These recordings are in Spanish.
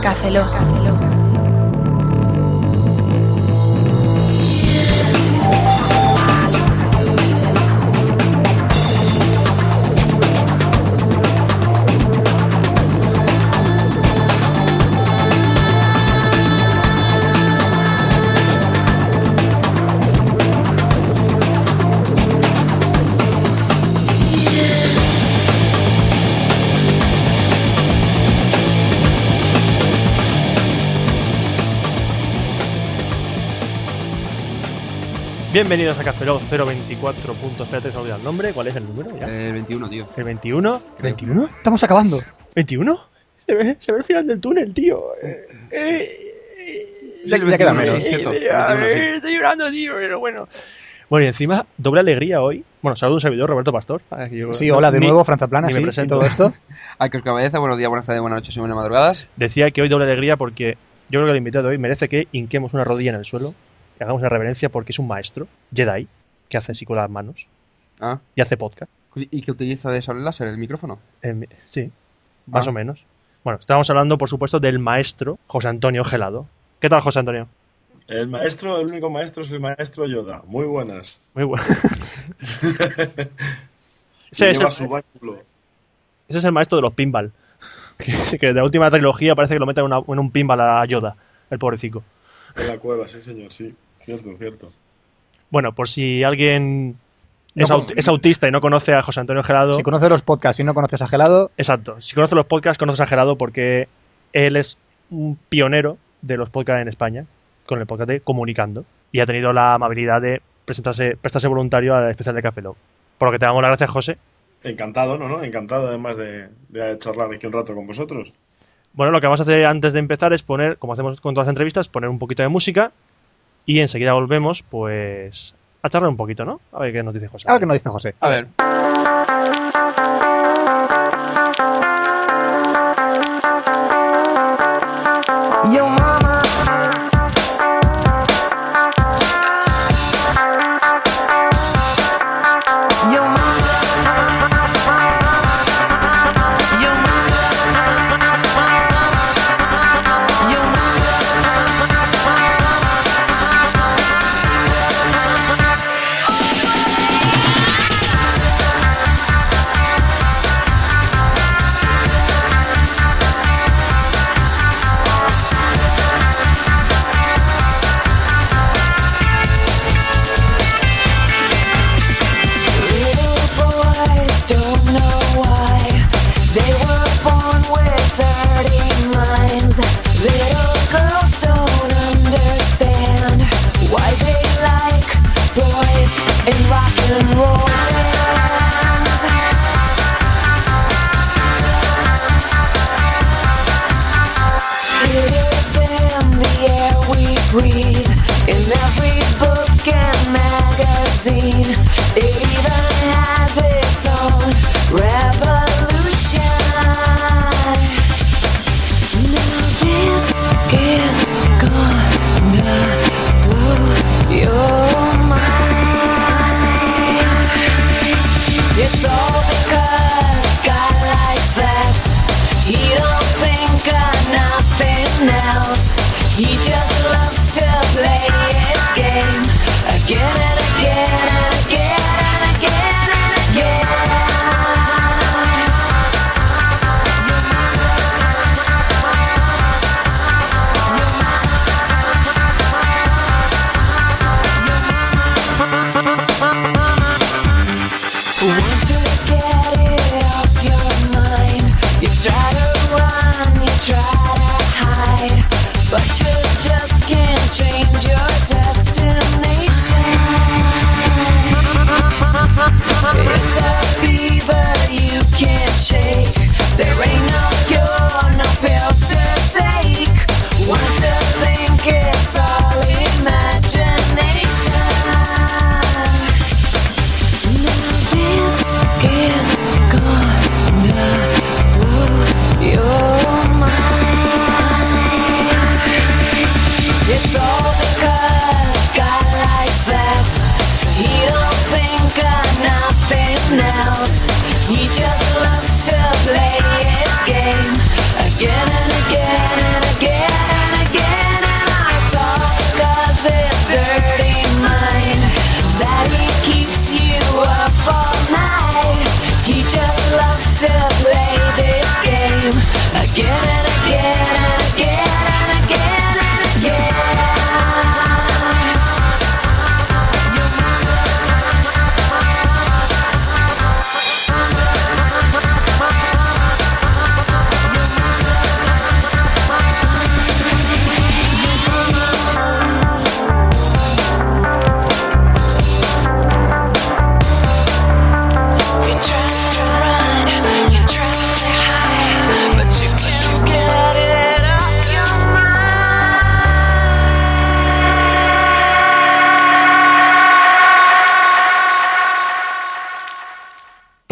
Café Lock. Bienvenidos a Café Lock 024. Espérate, se me ha olvidado el nombre. ¿Cuál es el número? ya? El 21, tío. ¿El 21? Creo. ¿21? Estamos acabando. ¿21? Se ve, se ve el final del túnel, tío. Eh, eh, eh, ya queda eh, menos, eh, cierto, eh, 21, sí. eh, Estoy llorando, tío, pero bueno. Bueno, y encima, doble alegría hoy. Bueno, saludo a un servidor, Roberto Pastor. Ah, que yo- Sí, hola de ni- nuevo, Franza Plana, me sí, presento. todo esto. Ay, que os cabeza, buenos días, buenas tardes, buenas noches y buenas madrugadas. Decía que hoy doble alegría porque yo creo que el invitado de hoy merece que hinquemos una rodilla en el suelo y hagamos una reverencia porque es un maestro, Jedi, que hace así con las manos Ah, y hace podcast. ¿y que utiliza de sable láser el micrófono? Eh, sí, más Ah. o menos. Bueno, estábamos hablando, por supuesto, del maestro José Antonio Gelado. ¿Qué tal, José Antonio? El maestro, el único maestro es el maestro Yoda. Muy buenas. Muy bueno. Y ese, es el, ese es el maestro de los pinball. Que, que de la última trilogía parece que lo meten en, una- en un pinball a Yoda, el pobrecito. En la cueva, sí, señor, sí. Cierto, cierto. Bueno, por si alguien es, aut- es autista y no conoce a José Antonio Gelado, Si conoces los podcasts y no conoces a Gelado, Exacto. Si conoces los podcasts, conoces a Gerardo porque él es un pionero de los podcasts en España, con el podcast de Comunicando, y ha tenido la amabilidad de presentarse, prestarse voluntario a la especial de Café Lock. Por lo que te damos las gracias, José. Encantado, ¿no? no? Encantado además de, de charlar aquí un rato con vosotros. Bueno, lo que vamos a hacer antes de empezar es poner, como hacemos con todas las entrevistas, poner un poquito de música y enseguida volvemos, pues, a charlar un poquito, ¿no? A ver qué nos dice José. ahora que nos dice José. A ver.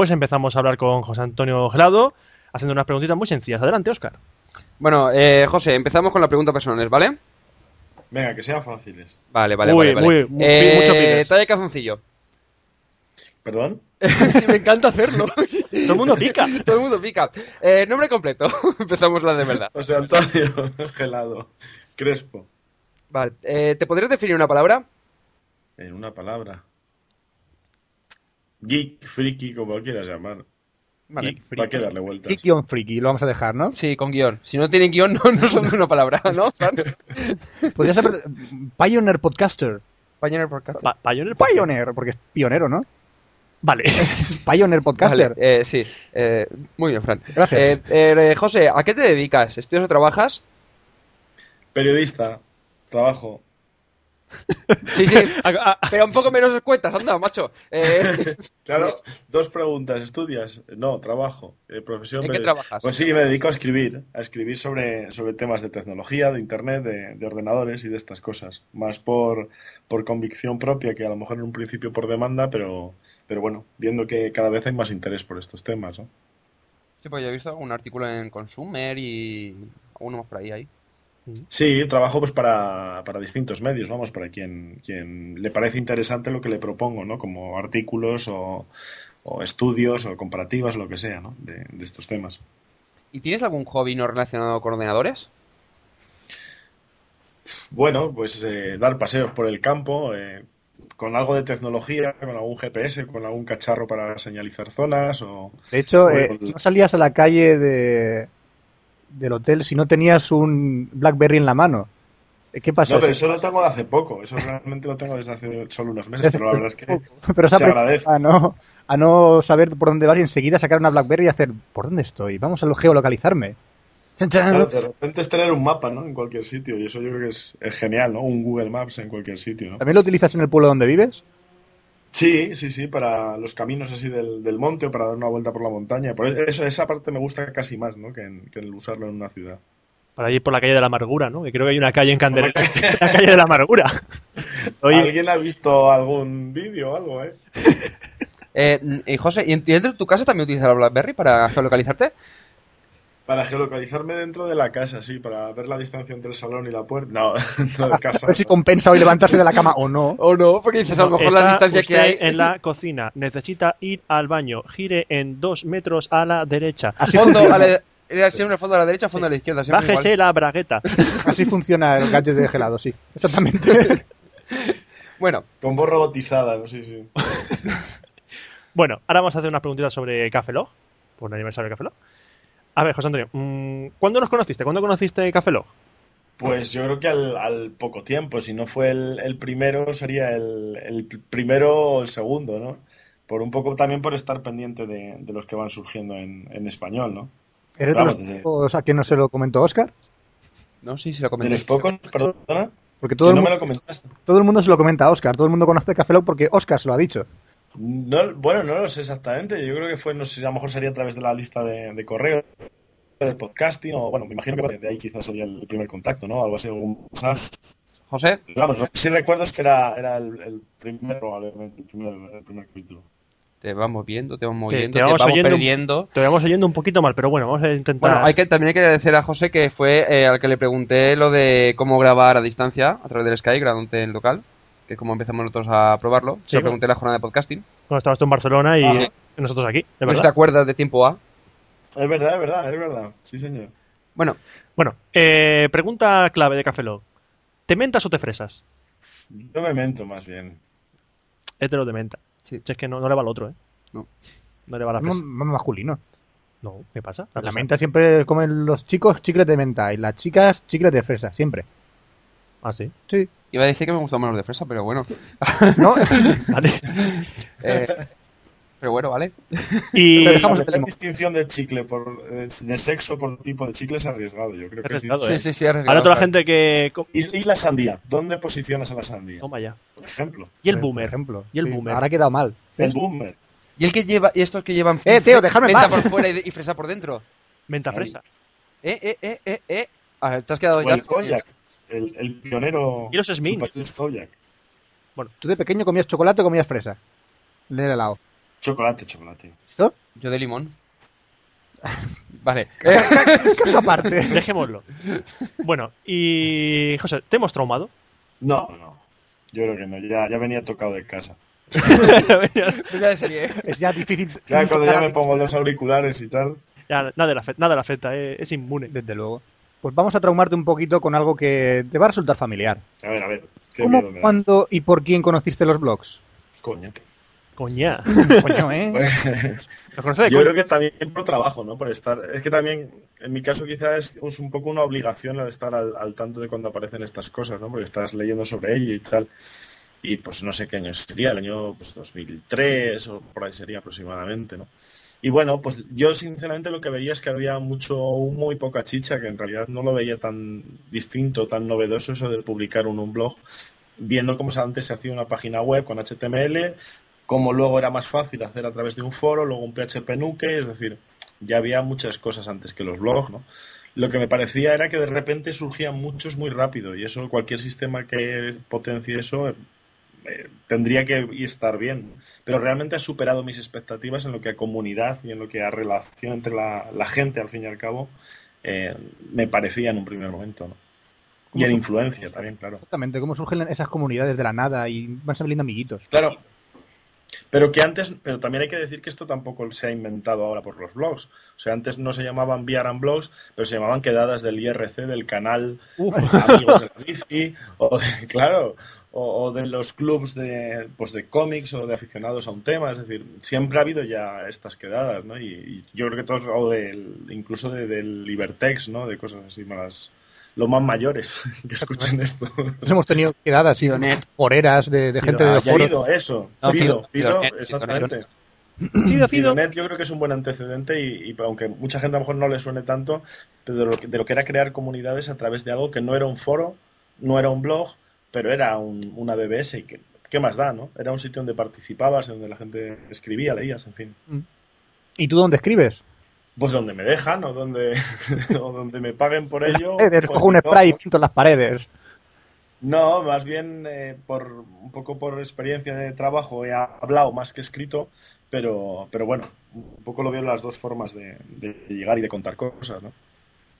Pues empezamos a hablar con José Antonio Gelado, haciendo unas preguntitas muy sencillas. Adelante, Oscar. Bueno, eh, José, empezamos con las preguntas personales, ¿vale? Venga, que sean fáciles. Vale, vale, vale. vale. muy- muy- mucho pides. Talla de calzoncillo. ¿Perdón? sí, me encanta hacerlo. Todo el mundo pica. Todo el mundo pica. Eh, nombre completo. Empezamos la de verdad. José Antonio Gelado. Crespo. Vale. eh, ¿Te podrías definir una palabra? En una palabra. Geek, friki, como quieras llamar. Vale. Geek, Va a que darle vueltas. Y guion friki, lo vamos a dejar, ¿no? Sí, con guion. Si no tienen guion, no, no son una palabra, ¿no? Podría ser Pioneer Podcaster. Pioneer Podcast. Pa- Pioneer. Pioneer, porque es pionero, ¿no? Vale. Pioneer Podcaster. Vale, eh, sí. eh, muy bien, Fran. Gracias. Eh, eh, José, ¿a qué te dedicas? ¿Estudias o trabajas? Periodista. Trabajo. Sí, sí. Pero un poco menos cuentas, anda, macho. Eh, Claro, dos preguntas. ¿Estudias? No, trabajo. Eh, profesión. ¿En qué me- trabajas? Pues sí, me dedico a escribir. A escribir sobre, sobre temas de tecnología, de internet, de, de ordenadores y de estas cosas. Más por, por convicción propia que a lo mejor en un principio por demanda, pero, pero bueno, viendo que cada vez hay más interés por estos temas, ¿no? sí, pues yo he visto un artículo en Consumer y uno más por ahí. ahí. Sí, trabajo pues para, para distintos medios, vamos, para quien, quien le parece interesante lo que le propongo, ¿no? Como artículos o, o estudios o comparativas, lo que sea, ¿no? De, de estos temas. ¿Y tienes algún hobby no relacionado con ordenadores? Bueno, pues eh, dar paseos por el campo, eh, con algo de tecnología, con algún GPS, con algún cacharro para señalizar zonas o... De hecho, eh, no salías a la calle de, del hotel si no tenías un BlackBerry en la mano. Eh, ¿Qué pasó? No, pero eso lo tengo de hace poco, eso realmente lo tengo desde hace solo unos meses, pero la verdad es que Pero se agradece. a no, a no saber por dónde vas y enseguida sacar una BlackBerry y hacer ¿por dónde estoy? Vamos a geolocalizarme. Claro, de repente es tener un mapa, ¿no? En cualquier sitio, y eso yo creo que es, es genial, ¿no? Un Google Maps en cualquier sitio, ¿no? ¿También lo utilizas en el pueblo donde vives? Sí, sí, sí, para los caminos así del, del monte o para dar una vuelta por la montaña. Por eso, esa parte me gusta casi más, ¿no? Que, en- que el usarlo en una ciudad. Para ir por la calle de la amargura, ¿no? Que creo que hay una calle en Candela. la calle de la amargura. Oye, ¿Alguien ha visto algún vídeo o algo, eh? Eh, y José, ¿y en- y dentro de tu casa también utilizas la BlackBerry para geolocalizarte? Para geolocalizarme dentro de la casa, sí, para ver la distancia entre el salón y la puerta. No, no de casa. A ver si compensa hoy levantarse de la cama o no. ¿O no? Porque dices, a lo mejor la distancia que hay... en la cocina. Necesita ir al baño. Gire en dos metros a la derecha. Así Fondo funciona, a la, era siempre fondo a la derecha, fondo a la izquierda. siempre Bájese igual. la bragueta. así funciona el gadget de gelado, sí. Exactamente. Bueno, Con voz robotizada, ¿no? Sí, sí. Bueno, ahora vamos a hacer unas preguntitas sobre Café Log, por el aniversario de Café Log. A ver, José Antonio, mm, ¿cuándo nos conociste? ¿Cuándo conociste Café Log? Pues yo creo que al, al poco tiempo, si no fue el, el primero, sería el, el primero o el segundo, ¿no? Por un poco también por estar pendiente de, de los que van surgiendo en, en español, ¿no? ¿Eres de Vamos, los desde- pocos a que no se lo comentó Oscar? no, sí, se lo De comenté. los pocos, perdona, Porque todo el, no me mu- lo comentaste. todo el mundo se lo comenta a Oscar. Todo el mundo conoce Café Lock porque Oscar se lo ha dicho. No, bueno, no lo sé exactamente. Yo creo que fue, no sé, a lo mejor sería a través de la lista de, de correo, del podcasting, o bueno, me imagino que de ahí quizás sería el primer contacto, ¿no? Algo así, algún mensaje. José, Vamos, que sí recuerdo es que era, era el, el primero, probablemente, el primer, el primer capítulo. te vamos viendo, te vamos Te- viendo, te te, vamos vamos, oyendo. perdiendo. Te vamos oyendo un poquito mal, pero bueno, vamos a intentar. Bueno, hay que, también hay que agradecer a José que fue eh, al que le pregunté lo de cómo grabar a distancia a través del Skype, grabándote en local, que es como empezamos nosotros a probarlo. Sí, Se lo pregunté en la jornada de podcasting. Cuando estabas tú en Barcelona y Ah, sí. nosotros aquí, ¿de No sé si te acuerdas de tiempo A. Es verdad, es verdad, es verdad. Sí, señor. Bueno, Bueno, eh, pregunta clave de Café Log. ¿Te mentas o te fresas? Yo me mento más bien. Hétero de menta. Sí. Si es que no, no le va al otro, ¿eh? No. No le va a la fresa. más masculino. No, ¿qué pasa? La menta siempre comen los chicos chicles de menta y las chicas chicles de fresa, siempre. Ah, sí. Sí. Iba a decir que me gustan más los de fresa, pero bueno. ¿No? Vale. Eh, pero bueno, vale. Y Te dejamos la distinción de chicle por eh, de sexo por tipo de chicle es arriesgado, yo creo que sí. Arriesgado, Sí, ¿eh? sí, sí, arriesgado, Ahora toda la gente que... Y, y la sandía, ¿dónde posicionas a la sandía? Toma ya. Por ejemplo, Y el Por boomer. ejemplo. Y el Sí, boomer. Ahora ha quedado mal. el boomer. Y el que lleva, y estos que llevan Eh, tío, dejadme en menta por fuera y, y fresa por dentro. Menta fresa. Eh, eh, eh, eh, eh. Ah, te has quedado O ya. el el, el pionero Y los Kojak. Tú de pequeño comías chocolate o comías fresa. En el helado. Chocolate, chocolate. ¿Listo? Yo de limón. vale. Eh, Caso aparte. Dejémoslo. Bueno, y José, ¿te hemos traumado? No, no. Yo creo que no, ya, ya venía tocado de casa. De serie. Es ya difícil. Ya cuando ya me pongo los auriculares y tal. Ya, nada le afecta, nada le afecta eh, es inmune. Desde luego. Pues vamos a traumarte un poquito con algo que te va a resultar familiar. A ver, a ver. Qué ¿Cómo, miedo me da. cuándo y por quién conociste los blogs? Coño. Coña. Coño, ¿eh? ¿Lo conoces de Yo creo que también por trabajo, ¿no? Por estar. Es que también, en mi caso, quizás es, es un poco una obligación al estar al, al tanto de cuando aparecen estas cosas, ¿no? Porque estás leyendo sobre ello y tal. Y pues no sé qué año sería, el año pues, 2003 o por ahí sería aproximadamente, ¿no? Y bueno, pues yo sinceramente lo que veía es que había mucho humo y poca chicha, que en realidad no lo veía tan distinto, tan novedoso eso de publicar un, blog, viendo cómo antes se hacía una página web con HTML, como luego era más fácil hacer a través de un foro, luego un PHP nuke, es decir, ya había muchas cosas antes que los blogs, ¿no? Lo que me parecía era que de repente surgían muchos muy rápido y eso cualquier sistema que potencie eso eh, tendría que estar bien. Pero realmente ha superado mis expectativas en lo que a comunidad y en lo que a relación entre la, la gente, al fin y al cabo, eh, me parecía en un primer momento, ¿no? Y en influencia también, claro. Exactamente, cómo surgen esas comunidades de la nada y van saliendo amiguitos. Claro. Pero que antes, pero también hay que decir que esto tampoco se ha inventado ahora por los blogs. O sea, antes no se llamaban Viaran blogs, pero se llamaban quedadas del IRC, del canal Amigos de la Bici, o de- claro, o, o de los clubs de, pues de cómics o de aficionados a un tema. Es decir, siempre ha habido ya estas quedadas, ¿no? Y, y yo creo que todos, o del, incluso de, del Libertex, ¿no? De cosas así más, los más mayores que escuchen esto. Nosotros hemos tenido quedadas y foreras de, de gente de los foros. Fido, eso. No, Fido, Fido, Fido, exactamente. Fido, Fido. Fidonet yo creo que es un buen antecedente y, y aunque mucha gente a lo mejor no le suene tanto, pero de lo, que, de lo que era crear comunidades a través de algo que no era un foro, no era un blog, pero era un- una BBS y que, ¿qué más da, no? Era un sitio donde participabas, donde la gente escribía, leías, en fin. ¿Y tú dónde escribes? Pues donde me dejan o donde, o donde me paguen por ello. Pues cojo un no. spray y pinto las paredes. No, más bien eh, por un poco por experiencia de trabajo he hablado más que escrito, pero, pero bueno, un poco lo veo las dos formas de, de llegar y de contar cosas, ¿no?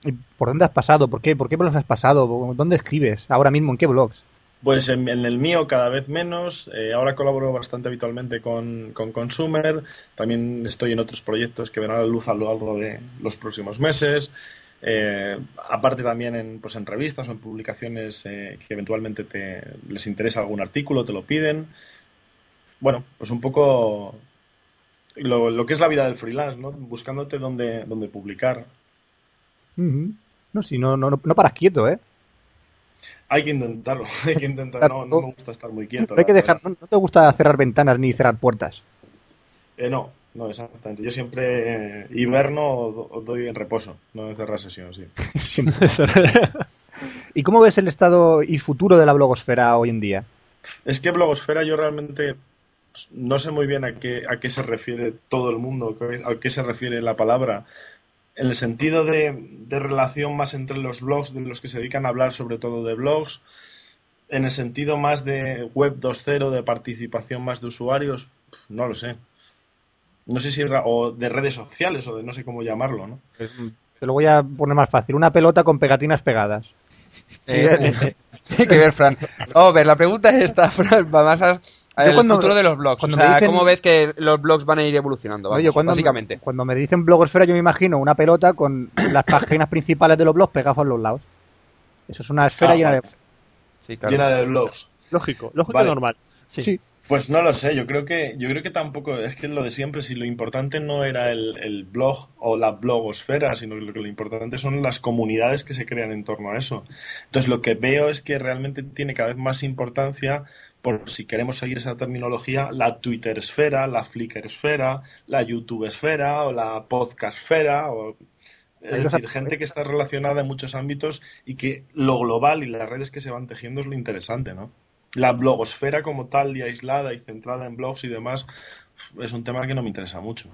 ¿Y ¿Por dónde has pasado? ¿Por qué? ¿Por qué blogs has pasado? ¿Dónde escribes? Ahora mismo, ¿en qué blogs? Pues en, en el mío cada vez menos. eh, ahora colaboro bastante habitualmente con, con Consumer. También estoy en otros proyectos que verán a la luz a lo largo de los próximos meses. Eh, aparte también en, pues en revistas o en publicaciones eh, que eventualmente te, les interesa algún artículo, te lo piden. Bueno, pues un poco lo, que es la vida del freelance, ¿no? Buscándote dónde, dónde publicar. No, si no, no, no paras quieto, ¿eh? Hay que intentarlo, hay que intentarlo. No, no me gusta estar muy quieto. Pero hay que dejar, no, te gusta cerrar ventanas ni cerrar puertas. Eh, no, no, exactamente. Yo siempre eh, hiberno o, do- o doy en reposo, no en cerrar sesión, sí. Siempre. ¿Y cómo ves el estado y futuro de la blogosfera hoy en día? Es que blogosfera yo realmente no sé muy bien a qué, a qué se refiere todo el mundo, a qué se refiere la palabra. En el sentido de, de relación más entre los blogs, de los que se dedican a hablar sobre todo de blogs, en el sentido más de web 2.0, de participación más de usuarios, no lo sé. No sé si, ra- o de redes sociales, o de no sé cómo llamarlo, ¿no? Te lo voy a poner más fácil. Una pelota con pegatinas pegadas. Eh, Tiene que ver, Fran. Oh, ver, la pregunta es esta, Fran, va a- al cuando- futuro de los blogs. O cuando sea, me dicen- ¿cómo ves que los blogs van a ir evolucionando? No, Vamos, yo cuando, básicamente. cuando me dicen blogosfera yo me imagino una pelota con las páginas principales de los blogs pegadas por los lados. Eso es una esfera Ah, llena de... Sí, claro. Llena de blogs. Lógico, lógico Vale. y normal. Sí. Sí. Pues no lo sé, yo creo que, yo creo que tampoco, es que lo de siempre, si lo importante no era el, el blog o la blogosfera, sino que lo, que lo importante son las comunidades que se crean en torno a eso. Entonces lo que veo es que realmente tiene cada vez más importancia, por si queremos seguir esa terminología, la Twitter esfera, la Flickr esfera, la YouTube esfera o la podcast esfera, o, es decir, gente que está relacionada en muchos ámbitos y que lo global y las redes que se van tejiendo es lo interesante, ¿no? La blogosfera como tal y aislada y centrada en blogs y demás es un tema que no me interesa mucho.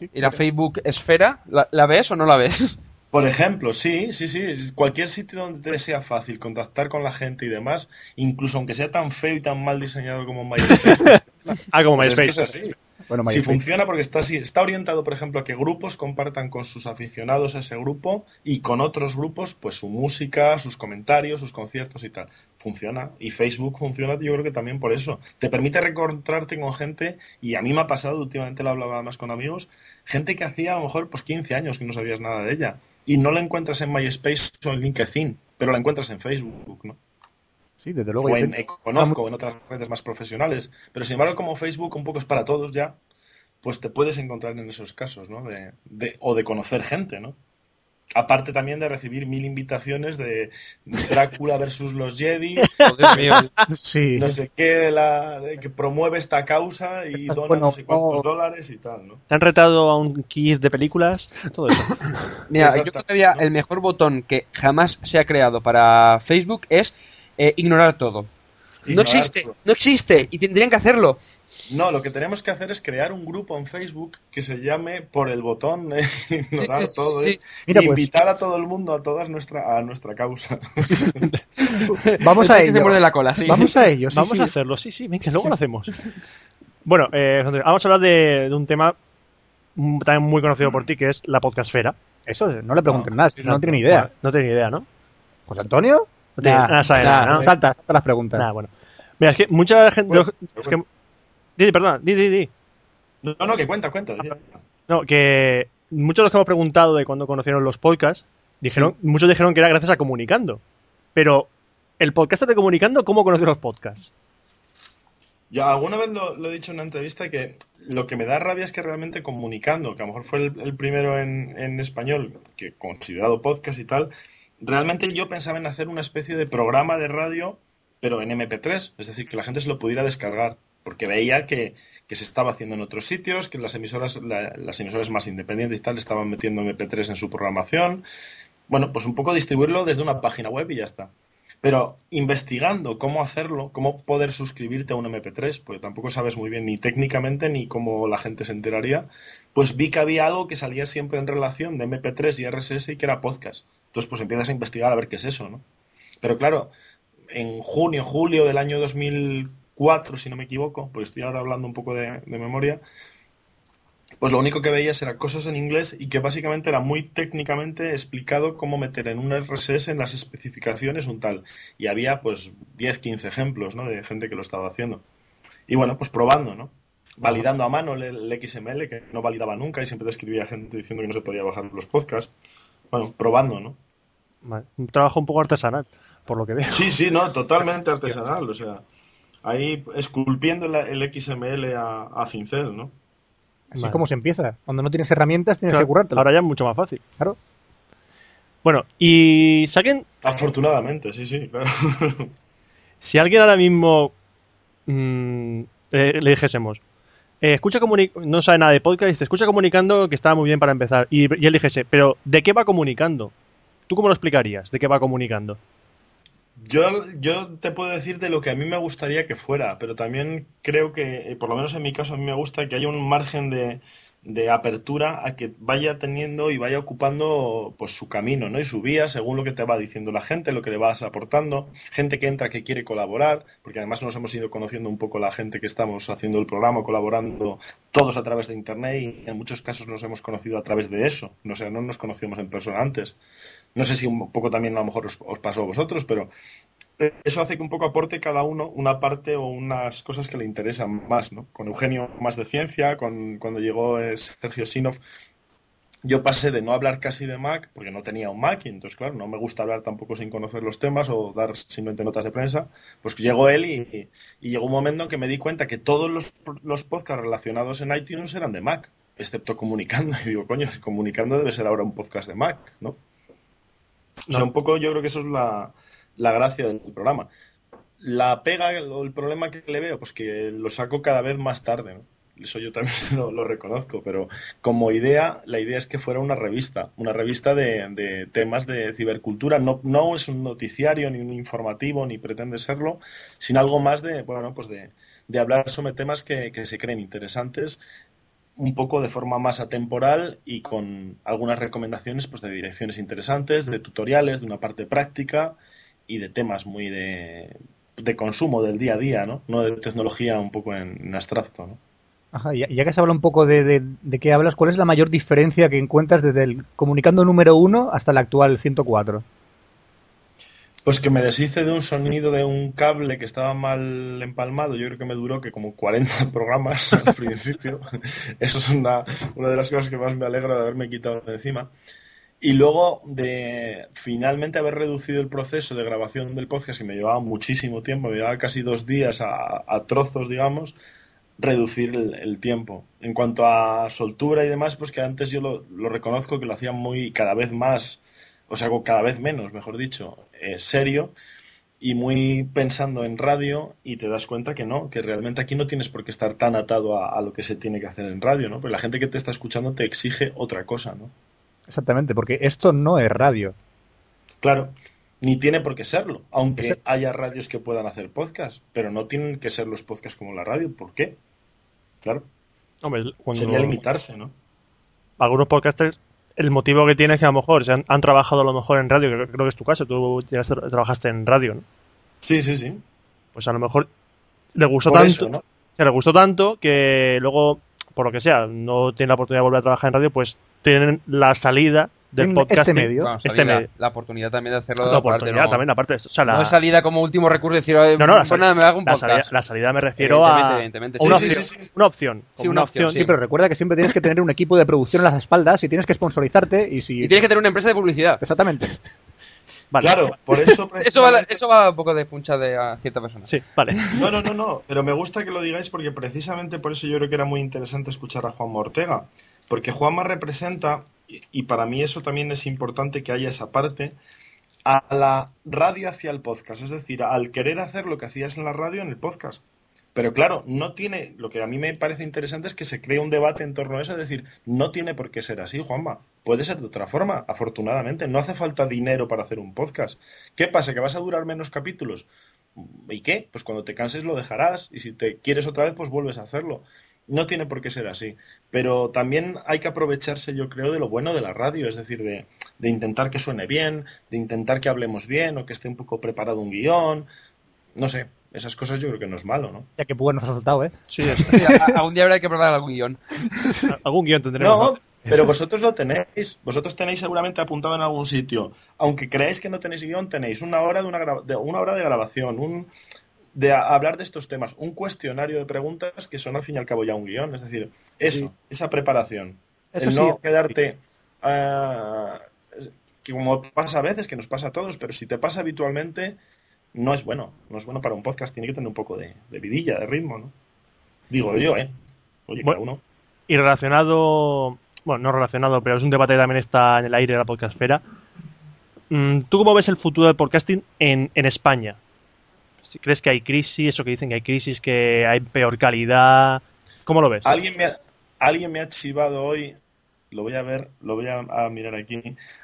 ¿Y la Facebook esfera? ¿La, la ves o no la ves? Por ejemplo, sí, sí, sí, cualquier sitio donde te sea fácil contactar con la gente y demás, incluso aunque sea tan feo y tan mal diseñado como MySpace, Ah, como pues es que MySpace. es así. Bueno, Si funciona porque está así, está orientado, por ejemplo, a que grupos compartan con sus aficionados a ese grupo y con otros grupos, pues su música, sus comentarios, sus conciertos y tal. Funciona. Y Facebook funciona, yo creo que también por eso. Te permite reencontrarte con gente, y a mí me ha pasado, últimamente lo hablaba más con amigos, gente que hacía a lo mejor pues 15 años que no sabías nada de ella. Y no la encuentras en MySpace o en LinkedIn, pero la encuentras en Facebook, ¿no? Sí, desde luego. o en te- Econozco, o en otras redes más profesionales. Pero sin embargo, como Facebook un poco es para todos ya, pues te puedes encontrar en esos casos, ¿no? De, de- o de conocer gente, ¿no? Aparte también de recibir mil invitaciones de Drácula versus los Jedi, Oh. Sí. no sé qué, la, que promueve esta causa y Estás dona bueno, no sé cuántos oh. dólares y tal, ¿no? Se han retado a un quiz de películas, todo eso. Mira, yo creo que había ¿no? el mejor botón que jamás se ha creado para Facebook es eh, ignorar todo. No existe, no existe y tendrían que hacerlo. No, lo que tenemos que hacer es crear un grupo en Facebook que se llame por el botón eh, ignorar Sí, sí, todo, sí, ¿eh? sí. Mira, y pues- invitar a todo el mundo a todas nuestra a nuestra causa. Vamos a El que se ello. muerde la cola, sí. Vamos a ello. Vamos a hacerlo, sí, sí, venga, luego lo hacemos. Bueno, eh, vamos a hablar de, de un tema también muy conocido por ti, que es la podcastfera. Eso, no le pregunten No, nada, si no, tiene ni idea. Vale, No tiene ni idea, ¿no? José Antonio, No tiene Nah, nada, sabe nah, nada, ¿no? salta, salta las preguntas. Nada, bueno. Mira, es que mucha gente... Bueno, es que, di, perdona, di, di, di. No, no, que cuenta, cuenta. No, que muchos de los que hemos preguntado de cuando conocieron los podcasts, dijeron, muchos dijeron que era gracias a Comunicando. Pero, ¿el podcast de Comunicando cómo conoció los podcasts? Yo alguna vez lo, lo he dicho en una entrevista que lo que me da rabia es que realmente comunicando, que a lo mejor fue el, el primero en, en español, que considerado podcast y tal, realmente yo pensaba en hacer una especie de programa de radio, pero en MP3, es decir, que la gente se lo pudiera descargar, porque veía que, que se estaba haciendo en otros sitios, que las emisoras, la- las emisoras más independientes y tal estaban metiendo MP3 en su programación. Bueno, pues un poco distribuirlo desde una página web y ya está. Pero investigando cómo hacerlo, cómo poder suscribirte a un MP3, porque tampoco sabes muy bien ni técnicamente ni cómo la gente se enteraría, pues vi que había algo que salía siempre en relación de MP3 y RSS y que era podcast. Entonces pues empiezas a investigar a ver qué es eso, ¿no? Pero claro, en junio, julio del año 2004, si no me equivoco, pues estoy ahora hablando un poco de, memoria, pues lo único que veías era cosas en inglés y que básicamente era muy técnicamente explicado cómo meter en un RSS en las especificaciones un tal. Y había pues 10, 15 ejemplos, ¿no? De gente que lo estaba haciendo. Y bueno, pues probando, ¿no? Validando a mano el, el XML, que no validaba nunca y siempre te escribía gente diciendo que no se podía bajar los podcasts. Bueno, probando, ¿no? Vale, Un trabajo un poco artesanal, por lo que veo. Sí, sí, no, totalmente artesanal, o sea, ahí esculpiendo el, el XML a, a cincel, ¿no? Así Vale. como se empieza. Cuando no tienes herramientas tienes Claro, que currártelo. Ahora ya es mucho más fácil. Claro. Bueno, y si alguien, Afortunadamente, sí, sí, claro. si alguien ahora mismo mm, eh, le dijésemos, eh, escucha no sabe nada de podcast, dice, escucha comunicando que está muy bien para empezar. Y, y él dijese, pero ¿de qué va comunicando? ¿Tú cómo lo explicarías? ¿De qué va comunicando? Yo, yo te puedo decir de lo que a mí me gustaría que fuera, pero también creo que, eh, por lo menos en mi caso, a mí me gusta que haya un margen de, de apertura a que vaya teniendo y vaya ocupando pues su camino, ¿no? Y su vía según lo que te va diciendo la gente, lo que le vas aportando, gente que entra que quiere colaborar, porque además nos hemos ido conociendo un poco la gente que estamos haciendo el programa, colaborando todos a través de internet y en muchos casos nos hemos conocido a través de eso, no sé, no nos conocíamos en persona antes. No sé si un poco también a lo mejor os, os pasó a vosotros, pero eso hace que un poco aporte cada uno una parte o unas cosas que le interesan más, ¿no? Con Eugenio más de ciencia, con cuando llegó eh, Sergio Sinov yo pasé de no hablar casi de Mac, porque no tenía un Mac, y entonces, claro, no me gusta hablar tampoco sin conocer los temas o dar simplemente notas de prensa. Pues llegó él y, y llegó un momento en que me di cuenta que todos los, los podcasts relacionados en iTunes eran de Mac, excepto Comunicando. Y digo, coño, Comunicando debe ser ahora un podcast de Mac, ¿no? O sea, No. un poco yo creo que eso es la, la gracia del programa. La pega o el problema que le veo, pues que lo saco cada vez más tarde. Eso yo también lo, lo reconozco, pero como idea, la idea es que fuera una revista, una revista de, de temas de cibercultura. No, no es un noticiario, ni un informativo, ni pretende serlo, sino algo más de, bueno, pues de, de hablar sobre temas que, que se creen interesantes, un poco de forma más atemporal y con algunas recomendaciones pues, de direcciones interesantes, de tutoriales, de una parte práctica y de temas muy de, de consumo del día a día, ¿no? No de tecnología un poco en, en abstracto, ¿no? Ajá, ya, ya que se habla un poco de, de, de qué hablas, ¿cuál es la mayor diferencia que encuentras desde el comunicando número uno hasta el actual 104? Pues que me deshice de un sonido de un cable que estaba mal empalmado. Yo creo que me duró que como 40 programas al principio. Eso es una, una de las cosas que más me alegra de haberme quitado de encima. Y luego de finalmente haber reducido el proceso de grabación del podcast, que me llevaba muchísimo tiempo, me llevaba casi dos días a, trozos, digamos, reducir el, tiempo. En cuanto a soltura y demás, pues que antes yo lo, reconozco que lo hacía muy cada vez más, o sea, cada vez menos, mejor dicho, eh, serio y muy pensando en radio y te das cuenta que no, que realmente aquí no tienes por qué estar tan atado a, a lo que se tiene que hacer en radio, ¿no? Porque la gente que te está escuchando te exige otra cosa, ¿no? Exactamente, porque esto no es radio. Claro, ni tiene por qué serlo, aunque haya radios que puedan hacer podcast, pero no tienen que ser los podcasts como la radio. ¿Por qué? Claro. Hombre, cuando... Sería limitarse, ¿no? Algunos podcasters, el motivo que tiene es que a lo mejor se han, han trabajado a lo mejor en radio, que creo que es tu caso, tú ya trabajaste en radio, ¿no? Sí, sí, sí. Pues a lo mejor le gustó Por tanto, eso, ¿no? se le gustó tanto que luego, por lo que sea, no tiene la oportunidad de volver a trabajar en radio, pues tienen la salida del podcast este medio. Bueno, este medio. La oportunidad también de hacerlo. La aparte, oportunidad no- también, aparte. O sea, la, No es salida como último recurso, decir, "Oye, no, no, la pues salida, nada, me hago un la salida, la salida me refiero a una, opción, sí, sí. una opción. Sí, una opción, Sí, pero recuerda que siempre tienes que tener un equipo de producción en las espaldas y tienes que sponsorizarte y si... Y tienes que tener una empresa de publicidad. Exactamente. Vale. Claro, por eso. Eso va, eso va un poco de puncha de a cierta persona. Sí, vale. No, no, no, no. Pero me gusta que lo digáis porque precisamente por eso yo creo que era muy interesante escuchar a Juanma Ortega. Porque Juanma representa, y para mí eso también es importante que haya esa parte, a la radio hacia el podcast. Es decir, al querer hacer lo que hacías en la radio en el podcast. Pero claro, no tiene, lo que a mí me parece interesante es que se cree un debate en torno a eso, es decir, no tiene por qué ser así, Juanma. Puede ser de otra forma, afortunadamente. No hace falta dinero para hacer un podcast. ¿Qué pasa? ¿Que vas a durar menos capítulos? ¿Y qué? Pues cuando te canses lo dejarás y si te quieres otra vez, pues vuelves a hacerlo. No tiene por qué ser así. Pero también hay que aprovecharse, yo creo, de lo bueno de la radio, es decir, de, de intentar que suene bien, de intentar que hablemos bien o que esté un poco preparado un guion. No sé, esas cosas yo creo que no es malo, ¿no? Ya que bueno nos ha soltado, ¿eh? Sí, es- Sí, a- algún día habrá que preparar algún guion. algún guion tendremos. No, ¿no? pero vosotros lo tenéis. Vosotros tenéis seguramente apuntado en algún sitio. Aunque creáis que no tenéis guion, tenéis una hora de, una, gra- de, una hora de grabación, un, de hablar de estos temas, un cuestionario de preguntas que son al fin y al cabo ya un guion. Es decir, eso, Sí. esa preparación. Eso el sí. no quedarte... ah, que como pasa a veces, que nos pasa a todos, pero si te pasa habitualmente, no es bueno. No es bueno para un podcast. Tiene que tener un poco de, de vidilla, de ritmo, ¿no? Digo yo, ¿eh? Oye, Bueno. cada uno. Y relacionado, bueno, no relacionado, pero es un debate que también está en el aire de la podcastfera. Mm, ¿Tú cómo ves el futuro del podcasting en, en España? Si ¿Crees que hay crisis? Eso que dicen que hay crisis, que hay peor calidad. ¿Cómo lo ves? Alguien me ha, alguien me ha chivado hoy, lo voy a ver, lo voy a, a mirar aquí.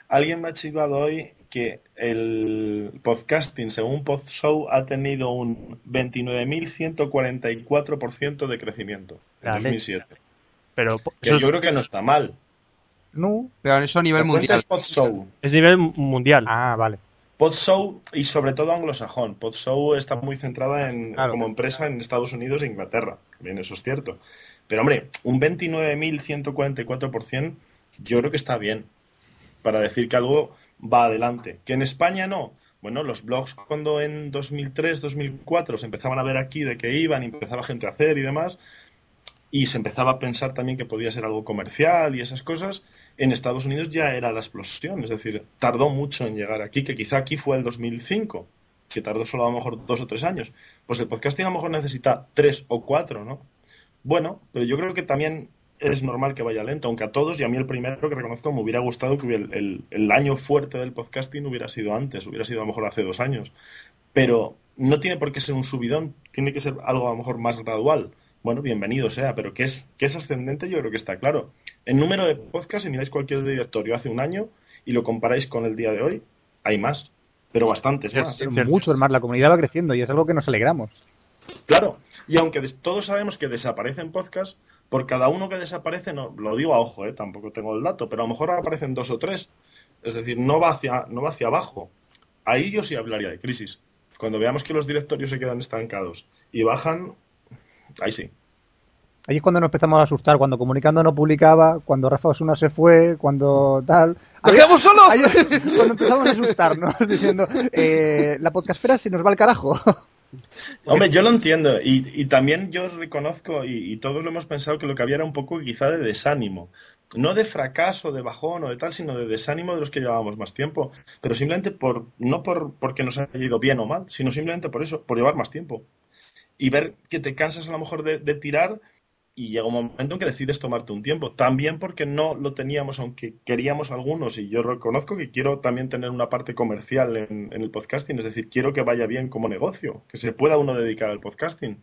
Alguien me ha chivado hoy que el podcasting, según PodShow, ha tenido un 29.144% de crecimiento en La 2007. Pero Que eso yo creo que no está mal. No. Pero eso a nivel mundial. es PodShow. es nivel mundial. Ah, vale. PodShow y sobre todo anglosajón. PodShow está muy centrada en, Claro. como empresa en Estados Unidos e Inglaterra. Bien, eso es cierto. Pero hombre, un 29.144% yo creo que está bien para decir que algo va adelante. Que en España no. Bueno, los blogs cuando en 2003, 2004 se empezaban a ver aquí de que iban y empezaba gente a hacer y demás. Y se empezaba a pensar también que podía ser algo comercial y esas cosas, en Estados Unidos ya era la explosión. Es decir, tardó mucho en llegar aquí, que quizá aquí fue el 2005, que tardó solo a lo mejor dos o tres años. Pues el podcasting a lo mejor necesita tres o cuatro, ¿no? Bueno, pero yo creo que también es normal que vaya lento, aunque a todos, y a mí el primero que reconozco, me hubiera gustado que el, el año fuerte del podcasting hubiera sido antes, hubiera sido a lo mejor hace dos años. Pero no tiene por qué ser un subidón, tiene que ser algo a lo mejor más gradual. Bueno, bienvenido sea, pero que es, que es ascendente yo creo que está claro. El número de podcasts, si miráis cualquier directorio hace un año y lo comparáis con el día de hoy, hay más, pero bastantes Es más. Pero cierto. muchos más, la comunidad va creciendo y es algo que nos alegramos. Claro, y aunque todos sabemos que desaparecen podcasts, por cada uno que desaparece, no, lo digo a ojo, eh, tampoco tengo el dato, pero a lo mejor aparecen dos o tres. Es decir, no va hacia, no va hacia abajo. Ahí yo sí hablaría de crisis. Cuando veamos que los directorios se quedan estancados y bajan, ahí sí. Ahí es cuando nos empezamos a asustar, cuando comunicando no publicaba, cuando Rafa Osuna se fue, cuando tal. ¡Nos quedamos solos! ahí cuando empezamos a asustarnos, diciendo, eh, la podcastfera se nos va al carajo. Hombre, yo lo entiendo y, y también yo reconozco y, y todos lo hemos pensado que lo que había era un poco quizá de desánimo. No de fracaso, de bajón o de tal, sino de desánimo de los que llevábamos más tiempo. Pero simplemente por, no por porque nos haya ido bien o mal, sino simplemente por eso, por llevar más tiempo. Y ver que te cansas a lo mejor de, tirar y llega un momento en que decides tomarte un tiempo. También porque no lo teníamos, aunque queríamos algunos, y yo reconozco que quiero también tener una parte comercial en, en el podcasting, es decir, quiero que vaya bien como negocio, que se pueda uno dedicar al podcasting.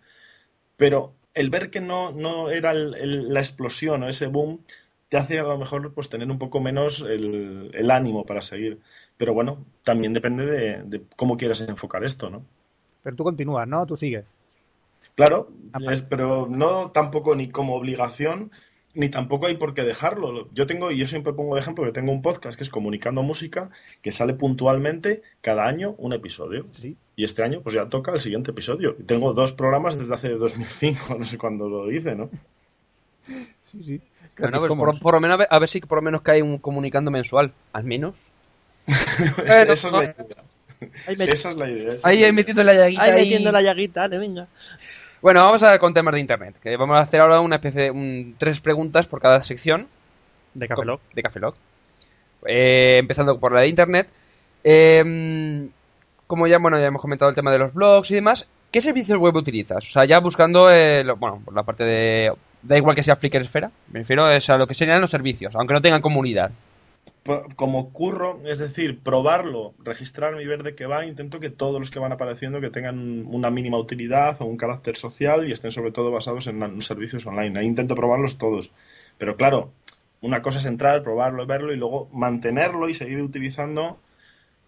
Pero el ver que no, no era el- la explosión o ese boom, te hace a lo mejor pues tener un poco menos el, el ánimo para seguir. Pero bueno, también depende de, de cómo quieras enfocar esto, ¿no? Pero tú continúas, ¿no? Tú sigues. Claro, es- pero no tampoco ni como obligación, ni tampoco hay por qué dejarlo. Yo tengo, y yo siempre pongo de ejemplo que tengo un podcast que es Comunicando Música, que sale puntualmente cada año un episodio. Sí. Y este año pues ya toca el siguiente episodio. Y tengo dos programas desde hace 2005, no sé cuándo lo hice, ¿no? Sí, sí. Bueno, pues por, lo menos a ver, a ver si por lo menos cae un comunicando mensual. Al menos. esa, esa es la idea. Ahí, Esa es la idea. Ahí, metiendo la llaguita. ahí ahí. metiendo la llaguita, dale, venga. Bueno, vamos a ver con temas de internet. Que vamos a hacer ahora una especie de un- tres preguntas por cada sección De Café Lock. de Café Lock. Eh, empezando por la de internet. Eh, como ya, bueno, ya hemos comentado el tema de los blogs y demás, ¿qué servicios web utilizas? O sea, ya buscando, eh, lo- bueno, por la parte de... Da igual que sea Flickr Esfera, me refiero es a lo que serían los servicios, aunque no tengan comunidad. Como curro, es decir, probarlo, registrarme y ver de qué va, intento que todos los que van apareciendo que tengan una mínima utilidad o un carácter social y estén sobre todo basados en servicios online. Ahí intento probarlos todos. Pero claro, una cosa es entrar, probarlo, verlo y luego mantenerlo y seguir utilizando,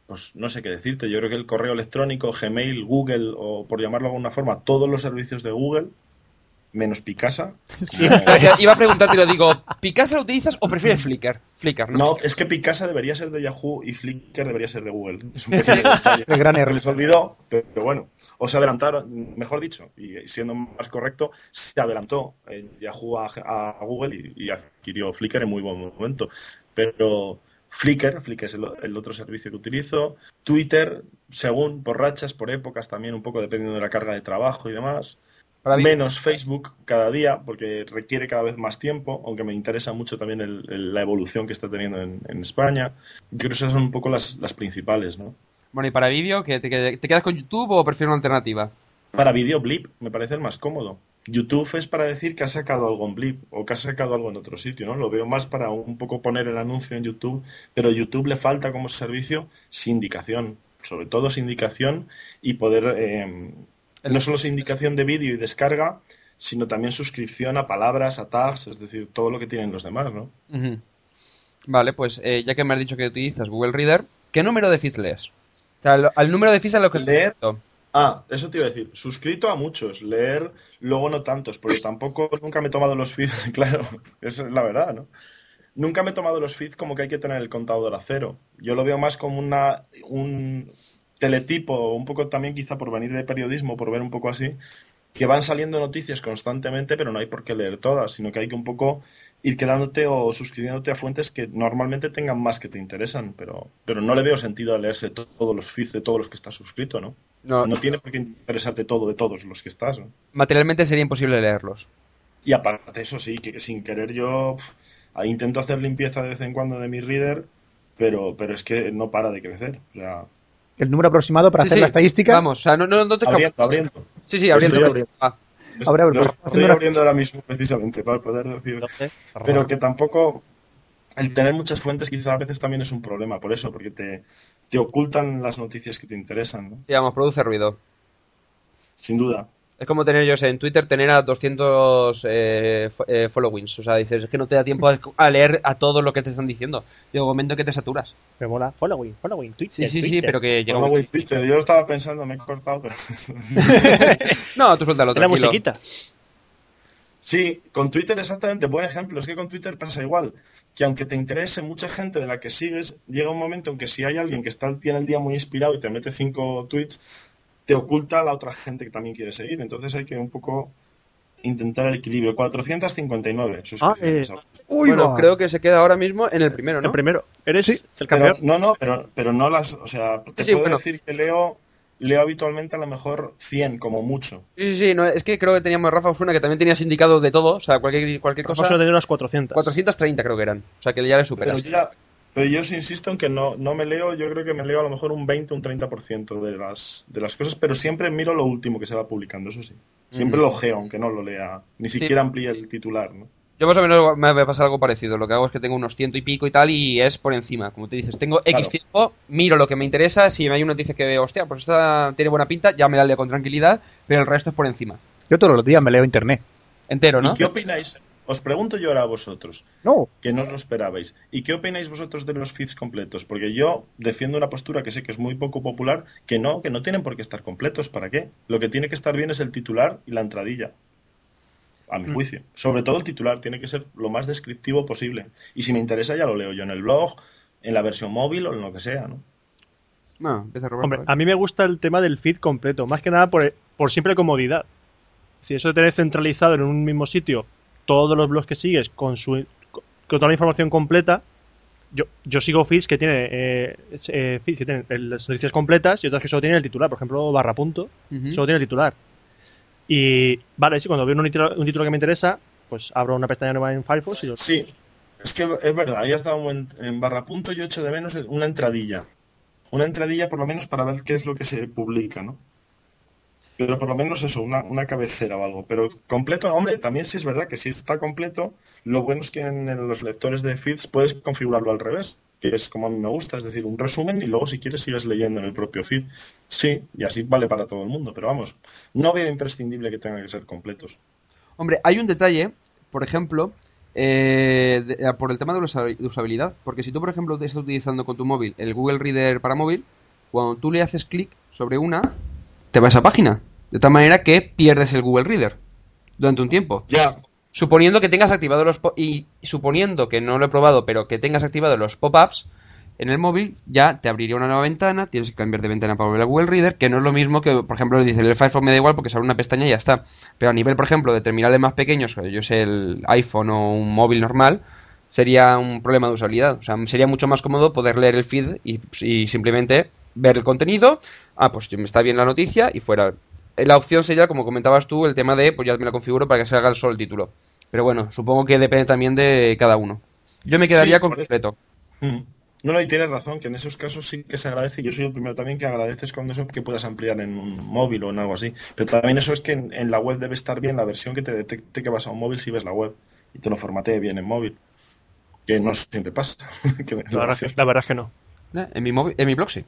pues no sé qué decirte. Yo creo que el correo electrónico, Gmail, Google o por llamarlo de alguna forma, todos los servicios de Google, menos Picasa. Iba- Iba a preguntarte y lo digo, ¿Picasa lo utilizas o prefieres Flickr? Flickr, ¿no? No, es que Picasa debería ser de Yahoo y Flickr debería ser de Google. Es un gran Se error. les olvidó, pero, pero bueno. O se adelantaron, mejor dicho, y siendo más correcto, se adelantó eh, Yahoo a, a Google y, y adquirió Flickr en muy buen momento. Pero Flickr, Flickr es el, el otro servicio que utilizo. Twitter, según, por rachas, por épocas también, un poco dependiendo de la carga de trabajo y demás. Menos Facebook cada día, porque requiere cada vez más tiempo, aunque me interesa mucho también el- el- la evolución que está teniendo en, en España. Yo creo que esas son un poco las, las principales, ¿no? Bueno, y para vídeo, ¿qué te, qued- ¿te quedas con YouTube o prefieres una alternativa? Para vídeo Blip me parece el más cómodo. YouTube es para decir que ha sacado algo en Blip o que ha sacado algo en otro sitio, ¿no? Lo veo más para un poco poner el anuncio en YouTube, pero YouTube le falta como servicio sindicación, sobre todo sindicación y poder, eh, no solo sindicación de vídeo y descarga, sino también suscripción a palabras, a tags, es decir, todo lo que tienen los demás, ¿no? Vale, pues eh, ya que me has dicho que utilizas Google Reader, ¿qué número de feeds lees? O sea, al número de feeds a lo que Leer. Ah, eso te iba a decir. Suscrito a muchos, leer luego no tantos, porque tampoco nunca me he tomado los feeds, claro, esa es la verdad, ¿no? Nunca me he tomado los feeds como que hay que tener el contador a cero. Yo lo veo más como una, un teletipo, un poco también quizá por venir de periodismo, por ver un poco así, que van saliendo noticias constantemente, pero no hay por qué leer todas, sino que hay que un poco ir quedándote o suscribiéndote a fuentes que normalmente tengan más que te interesan, pero, pero no le veo sentido a leerse to- todos los feeds de todos los que estás suscrito, ¿no? No, No tiene por qué interesarte todo de todos los que estás. ¿no? materialmente sería imposible leerlos. Y aparte, eso sí, que sin querer yo intento hacer limpieza de vez en cuando de mi reader, pero, pero es que no para de crecer. O sea, El número aproximado para Sí, hacer sí, la estadística. Vamos, o sea, no, no, no te abriendo, abriendo. Sí, sí, abriendo. Estoy abriendo. Ah, Ahora, Lo pues, estoy haciendo abriendo ahora mismo precisamente para poder decir. Pero que tampoco el tener muchas fuentes quizá a veces también es un problema, por eso, porque te, te ocultan las noticias que te interesan, ¿no? sí, vamos, produce ruido. Sin duda. Es como tener, yo sé, en Twitter tener a 200 eh, eh, followings. O sea, dices, es que no te da tiempo a, a leer a todo lo que te están diciendo. Llega un momento que te saturas. Me mola. Following, following, Twitter. Sí, sí, sí, Twitter. pero que llega güey, Twitter. Yo estaba pensando, me he cortado, pero... No, tú suéltalo, La tranquilo. musiquita. Sí, con Twitter exactamente, buen ejemplo. Es que con Twitter pasa igual. Que aunque te interese mucha gente de la que sigues, llega un momento en que si hay alguien que está, tiene el día muy inspirado y te mete cinco tweets, te oculta a la otra gente que también quiere seguir. Entonces hay que un poco intentar el equilibrio. 459 suscripciones. eh, Uy, bueno, va. creo que se queda ahora mismo en el primero, ¿no? El primero. ¿Eres el Pero, campeón? no, no, pero, pero no las... O sea, te Sí, sí, puedo bueno. decir que leo, leo habitualmente a lo mejor 100 como mucho. Sí, sí, sí, no, es que creo que teníamos Rafa Osuna que también tenía sindicado de todo, o sea, cualquier, cualquier cosa. a tener unas 400. 430 creo que eran, o sea, que ya le Pero superas. yo, ya- pero yo os insisto en que no, no me leo, yo creo que me leo a lo mejor un 20, un 30% de las, de las cosas, pero siempre miro lo último que se va publicando, eso sí. Siempre lo geo, aunque no lo lea. Ni siquiera amplíe el titular, ¿no? Yo más o menos me me pasa algo parecido. Lo que hago es que tengo unos ciento y pico y tal y es por encima. Como te dices, tengo X Claro. tiempo, miro lo que me interesa. Si hay una noticia que veo, hostia, pues esta tiene buena pinta, ya me la leo con tranquilidad, pero el resto es por encima. Yo todos los días me leo internet. Entero, ¿no? ¿Y qué opináis? Os pregunto yo ahora a vosotros, No, que no os lo esperabais. ¿Y qué opináis vosotros de los feeds completos? Porque yo defiendo una postura que sé que es muy poco popular, que no, que no tienen por qué estar completos. ¿Para qué? Lo que tiene que estar bien es el titular y la entradilla. A mi juicio. Sobre todo el titular tiene que ser lo más descriptivo posible. Y si me interesa ya lo leo yo en el blog, en la versión móvil o en lo que sea, ¿no? Bueno, empieza Roberto. Hombre, ¿eh? a mí me gusta el tema del feed completo, más que nada por, por simple comodidad. Si eso tener centralizado en un mismo sitio todos los blogs que sigues con su con toda la información completa, yo, yo sigo feeds que tienen eh, eh, feeds que tienen las noticias completas y otras que solo tienen el titular, por ejemplo, barra punto, solo tiene el titular. Y vale, sí, cuando veo un título, un título que me interesa, pues abro una pestaña nueva en Firefox y lo Sí, es que es verdad, ahí has dado un buen- en barra punto yo echo de menos una entradilla. Una entradilla por lo menos para ver qué es lo que se publica, ¿no? Pero por lo menos eso, una, una cabecera o algo. Pero completo, hombre, también sí es verdad que si está completo, lo bueno es que en, los lectores de feeds puedes configurarlo al revés, que es como a mí me gusta, es decir, un resumen y luego si quieres sigues leyendo en el propio feed. Sí, y así vale para todo el mundo, pero vamos, no veo imprescindible que tengan que ser completos. Hombre, hay un detalle, por ejemplo, eh, eh, por el tema de de usabilidad. Porque si tú, por ejemplo, estás utilizando con tu móvil el Google Reader para móvil, cuando tú le haces clic sobre una, te va a esa página. De tal manera que pierdes el Google Reader durante un tiempo. Ya, Suponiendo que tengas activado los po- y suponiendo que no lo he probado, pero que tengas activados los pop-ups en el móvil, ya te abriría una nueva ventana, tienes que cambiar de ventana para volver a Google Reader, que no es lo mismo que, por ejemplo, le dices el Firefox me da igual porque se abre una pestaña y ya está. Pero a nivel, por ejemplo, de terminales más pequeños, yo sé, el iPhone o un móvil normal, sería un problema de usabilidad. O sea, sería mucho más cómodo poder leer el feed y, y simplemente ver el contenido. Ah, pues me está bien la noticia y fuera. Eh, La opción sería, como comentabas tú, el tema de, pues ya me lo configuro para que se haga solo el título. Pero bueno, supongo que depende también de cada uno. Yo me quedaría Sí, con completo. Mm. No, no, y tienes razón, que en esos casos sí que se agradece. Yo soy el primero también que agradeces cuando eso que puedas ampliar en un móvil o en algo así. Pero también eso es que en, en la web debe estar bien la versión que te detecte que vas a un móvil si ves la web y te lo formatee bien en móvil. Que no siempre pasa. Que me- La verdad, la verdad es que no. Eh, En mi, móvil, en mi blog sí.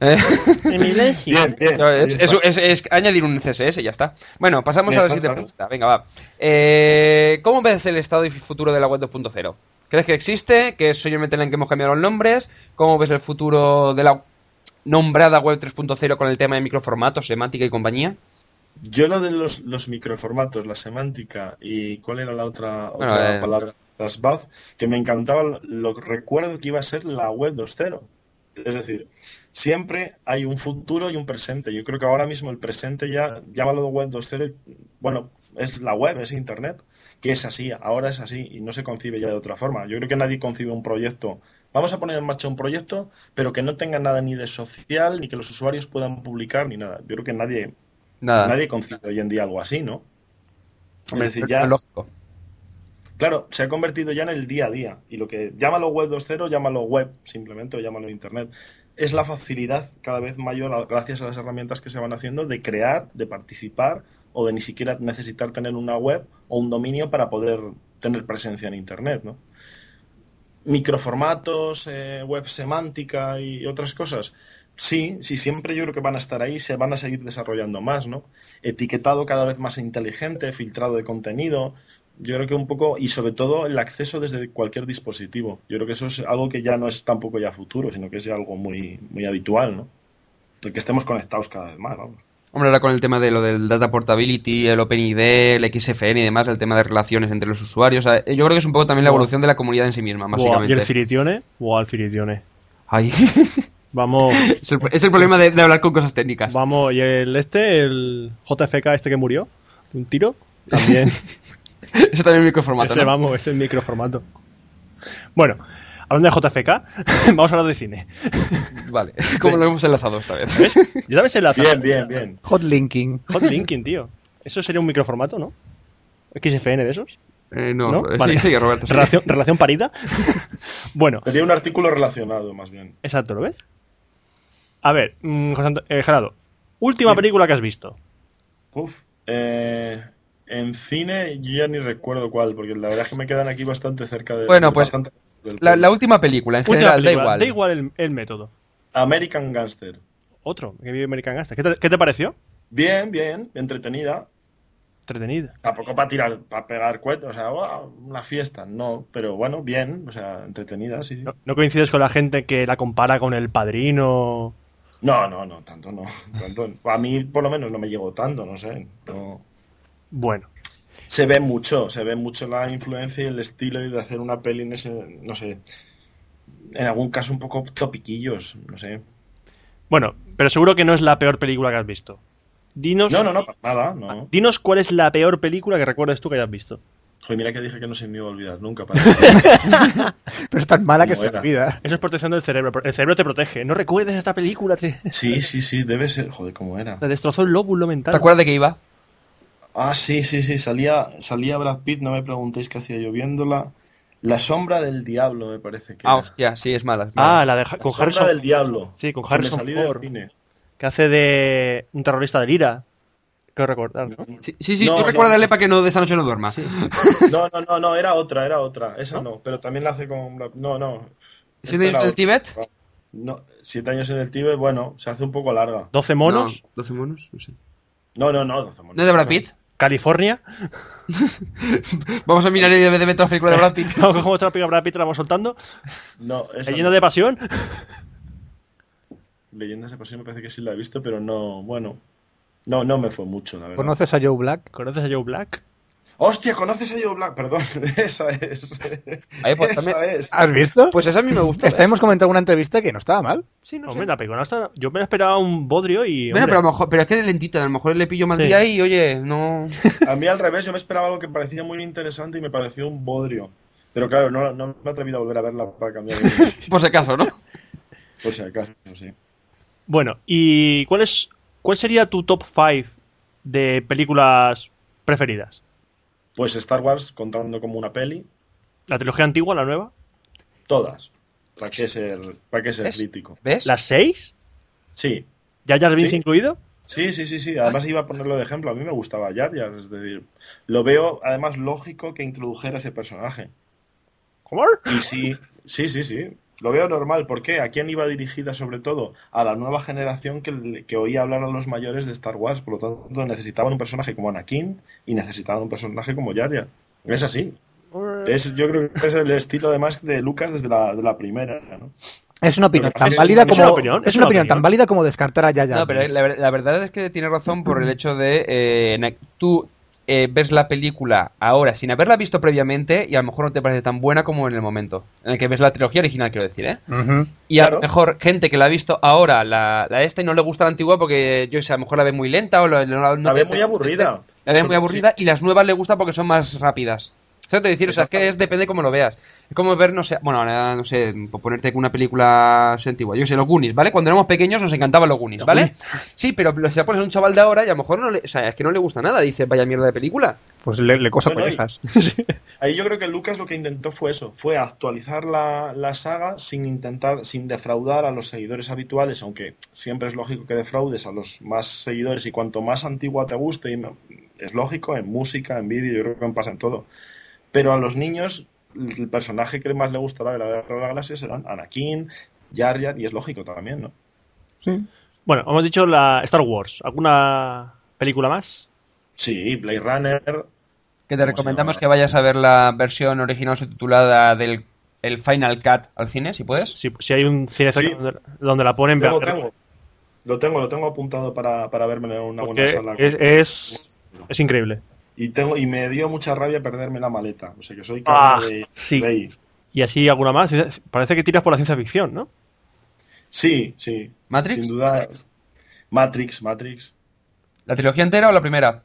Eh, Bien, bien. No, es, ahí es- está. es- es añadir un CSS y ya está. Bueno, pasamos a la siguiente pregunta. Venga, va. Eh, ¿Cómo ves el estado y futuro de la web 2.0? ¿Crees que existe? ¿Que es solamente en el que hemos cambiado los nombres? ¿Cómo ves el futuro de la nombrada web 3.0 con el tema de microformatos, semántica y compañía? Yo lo de los, los microformatos, la semántica y cuál era la otra, Bueno, otra eh, palabra, que me encantaba, lo recuerdo que iba a ser la web 2.0. Es decir, siempre hay un futuro y un presente. Yo creo que ahora mismo el presente ya, llámalo web 2.0, y, bueno, es la web, es Internet, que es así, ahora es así y no se concibe ya de otra forma. Yo creo que nadie concibe un proyecto. Vamos a poner en marcha un proyecto, pero que no tenga nada ni de social, ni que los usuarios puedan publicar, ni nada. Yo creo que nadie, Nada. Nadie concibe hoy en día algo así, ¿no? Es decir, ya lógico. Claro, se ha convertido ya en el día a día. Y lo que llámalo web 2.0, llámalo web, simplemente, o llámalo internet. Es la facilidad cada vez mayor, gracias a las herramientas que se van haciendo, de crear, de participar, o de ni siquiera necesitar tener una web o un dominio para poder tener presencia en internet, ¿no? Microformatos, eh, web semántica y otras cosas. Sí, sí, siempre yo creo que van a estar ahí, se van a seguir desarrollando más, ¿no? Etiquetado cada vez más inteligente, filtrado de contenido. Yo creo que un poco, y sobre todo el acceso desde cualquier dispositivo. Yo creo que eso es algo que ya no es tampoco ya futuro, sino que es ya algo muy, muy habitual, ¿no? El que estemos conectados cada vez más, vamos. Hombre, ahora con el tema de lo del data portability, el OpenID, el XFN y demás, el tema de relaciones entre los usuarios, o sea, yo creo que es un poco también la evolución de la comunidad en sí misma, Buah, ¿Y básicamente. el Firitione? Buah, el Firitione. Ay, Vamos, es, el, es el problema de, de hablar con cosas técnicas. vamos, y el este, el JFK este que murió, de un tiro, también. Eso también es microformato, ese, ¿no? vamos, ese es microformato. Bueno, hablando de JFK, vamos a hablar de cine. Vale, ¿cómo lo hemos enlazado esta vez? ¿Ves? Ya sabes el Bien, bien, bien. Hotlinking. Hotlinking, tío. Eso sería un microformato, ¿no? XFN de esos. Eh, no, ¿No? Vale. sí, sigue, Roberto. sigue. Relación, relación parida. bueno, Sería un artículo relacionado, más bien. exacto, ¿lo ves? A ver, mm, José Anto- eh, Gerardo, última Sí. película que has visto. Uf. Eh, en cine yo ya ni recuerdo cuál, porque la verdad es que me quedan aquí bastante cerca de... Bueno, pues, bastante La, última película, en Última general, película, da igual. Da igual el, el método. American Gangster. Otro, que vive American Gangster. ¿Qué te, qué te pareció? Bien, bien, entretenida. Entretenida. Tampoco para tirar, para pegar cohetes, o sea, "Guau, una fiesta, no, pero bueno, bien, o sea, entretenida, sí. sí. ¿No, no coincides con la gente que la compara con El Padrino? No, no, no, tanto no. Tanto, a mí por lo menos no me llegó tanto, no sé. no. Bueno, Se ve mucho, se ve mucho la influencia y el estilo de hacer una peli en ese, no sé, en algún caso un poco topiquillos, no sé. bueno, pero seguro que no es la peor película que has visto. Dinos, No, no, no, nada, no. dinos cuál es la peor película que recuerdes tú que hayas visto. Joder, mira que dije que no se me iba a olvidar nunca. Para Pero es tan mala que ¿Cómo se olvida. Eso es protección del cerebro. El cerebro te protege. No recuerdes esta película. Te, Sí, sí, sí, debe ser. Joder, ¿cómo era? te destrozó el lóbulo mental. ¿Te acuerdas de qué iba? Ah, sí, sí, sí, salía, salía Brad Pitt, no me preguntéis qué hacía yo viéndola. La sombra del diablo, me parece que Ah, era. hostia, sí, es mala. es mala. Ah, la de La con sombra Harrison, del diablo. Sí, con que me Harrison salí del Ford. cine. que hace de un terrorista del IRA. Creo recordar, ¿no? Sí, sí, sí, No, tú no. recuérdale para que no de esta noche no duerma. No, no, no, no, era otra, era otra. Esa no, pero también la hace con. Brad- No, no. ¿Siete años en el. Tíbet? No, siete años en el Tíbet, bueno, se hace un poco larga. 12 monos. No, ¿12 monos? No sé. No, no, no, doce monos. ¿No es de Brad Pitt? California. Vamos a mirar y de de todas las películas de Brad Pitt. Vamos cogemos otra película de Brad Pitt la vamos soltando. No, esa Leyenda no. de pasión. Leyendas de pasión me parece que sí la he visto, pero no, bueno. No, no me fue mucho, la verdad. ¿Conoces a Joe Black? ¿Conoces a Joe Black? Hostia, ¿conoces a Joe Black? Perdón, esa es. Ahí, pues, esa también- es. ¿Has visto? Pues esa a mí me gusta. Esta hemos comentado en una entrevista que no estaba mal. Sí, no sé. Hombre, la película no está- Yo me esperaba un bodrio y. Bueno, pero, a lo mejor, pero es que es lentita, a lo mejor le pillo mal Sí. día y oye, no. A mí al revés, yo me esperaba algo que parecía muy interesante y me pareció un bodrio. Pero claro, no, no me he atrevido a volver a verla para cambiar de Por si acaso, ¿no? Por si acaso, sí. Bueno, ¿y cuál es cuál sería tu top 5 de películas preferidas? Pues Star Wars contando como una peli, ¿La trilogía antigua, la nueva? todas. ¿Para qué ser, para qué ser ¿Ves? crítico? ¿Ves? ¿Las 6? Sí, ¿Ya Jar Binks Sí. incluido? sí, sí, sí, sí. Además iba a ponerlo de ejemplo. A mí me gustaba Jar Jar, es decir, lo veo además lógico que introdujera ese personaje. ¿Cómo? Y sí, sí, sí, sí. Lo veo normal. ¿Por qué? ¿A quién iba dirigida sobre todo? A la nueva generación que, que oía hablar a los mayores de Star Wars. Por lo tanto, necesitaban un personaje como Anakin y necesitaban un personaje como Jar. Es así. Es, yo creo que es el estilo además de Lucas desde la, de la primera. ¿no? Es una opinión tan válida es como. una opinión, es una opinión tan válida como descartar a Yaya. No, pero la, ver- la verdad es que tiene razón por el hecho de eh, tú eh, ves la película ahora sin haberla visto previamente y a lo mejor no te parece tan buena como en el momento en el que ves la trilogía original, quiero decir, ¿eh? Y a Claro. lo mejor gente que la ha visto ahora, la, la esta, y no le gusta la antigua porque, yo sé, a lo mejor la ve muy lenta o la, no, no La ve te- muy aburrida. La ve muy aburrida y las nuevas le gusta porque son más rápidas. Eso te decir, o sea, es que es, depende cómo lo veas. Es como ver, no sé, bueno, ahora, no sé, por ponerte una película antigua. Yo sé, los Goonies, ¿vale? Cuando éramos pequeños nos encantaban los Goonies, ¿vale? Sí, pero si se pones a un chaval de ahora y a lo mejor no le, o sea, es que no le gusta nada, dice, vaya mierda de película. Pues le, le cosa Bueno. Ahí yo creo que Lucas lo que intentó fue eso, fue actualizar la, la saga sin intentar, sin defraudar a los seguidores habituales, aunque siempre es lógico que defraudes a los más seguidores y cuanto más antigua te guste, y no- es lógico, en música, en vídeo, yo creo que pasa en todo. Pero a los niños, el personaje que más le gustará de la Guerra de la Galaxia serán Anakin, Jar Jar, y es lógico también, ¿no? Sí. Bueno, hemos dicho la Star Wars. ¿Alguna película más? Sí, Blade Runner, Que te ¿Cómo se recomendamos que vayas a ver la versión original subtitulada del el Final Cut al cine, si puedes. Si, si hay un cine Sí. donde, donde la ponen, Tengo, vean- tengo. Lo tengo, lo tengo apuntado para, para verme en una porque buena sala. es, es, es increíble. Y tengo y me dio mucha rabia perderme la maleta. O sea que soy Ah, de, sí. de. Y así alguna más. Parece que tiras por la ciencia ficción, ¿no? Sí, sí. ¿Matrix? Sin duda. Matrix, Matrix. ¿La trilogía entera o la primera?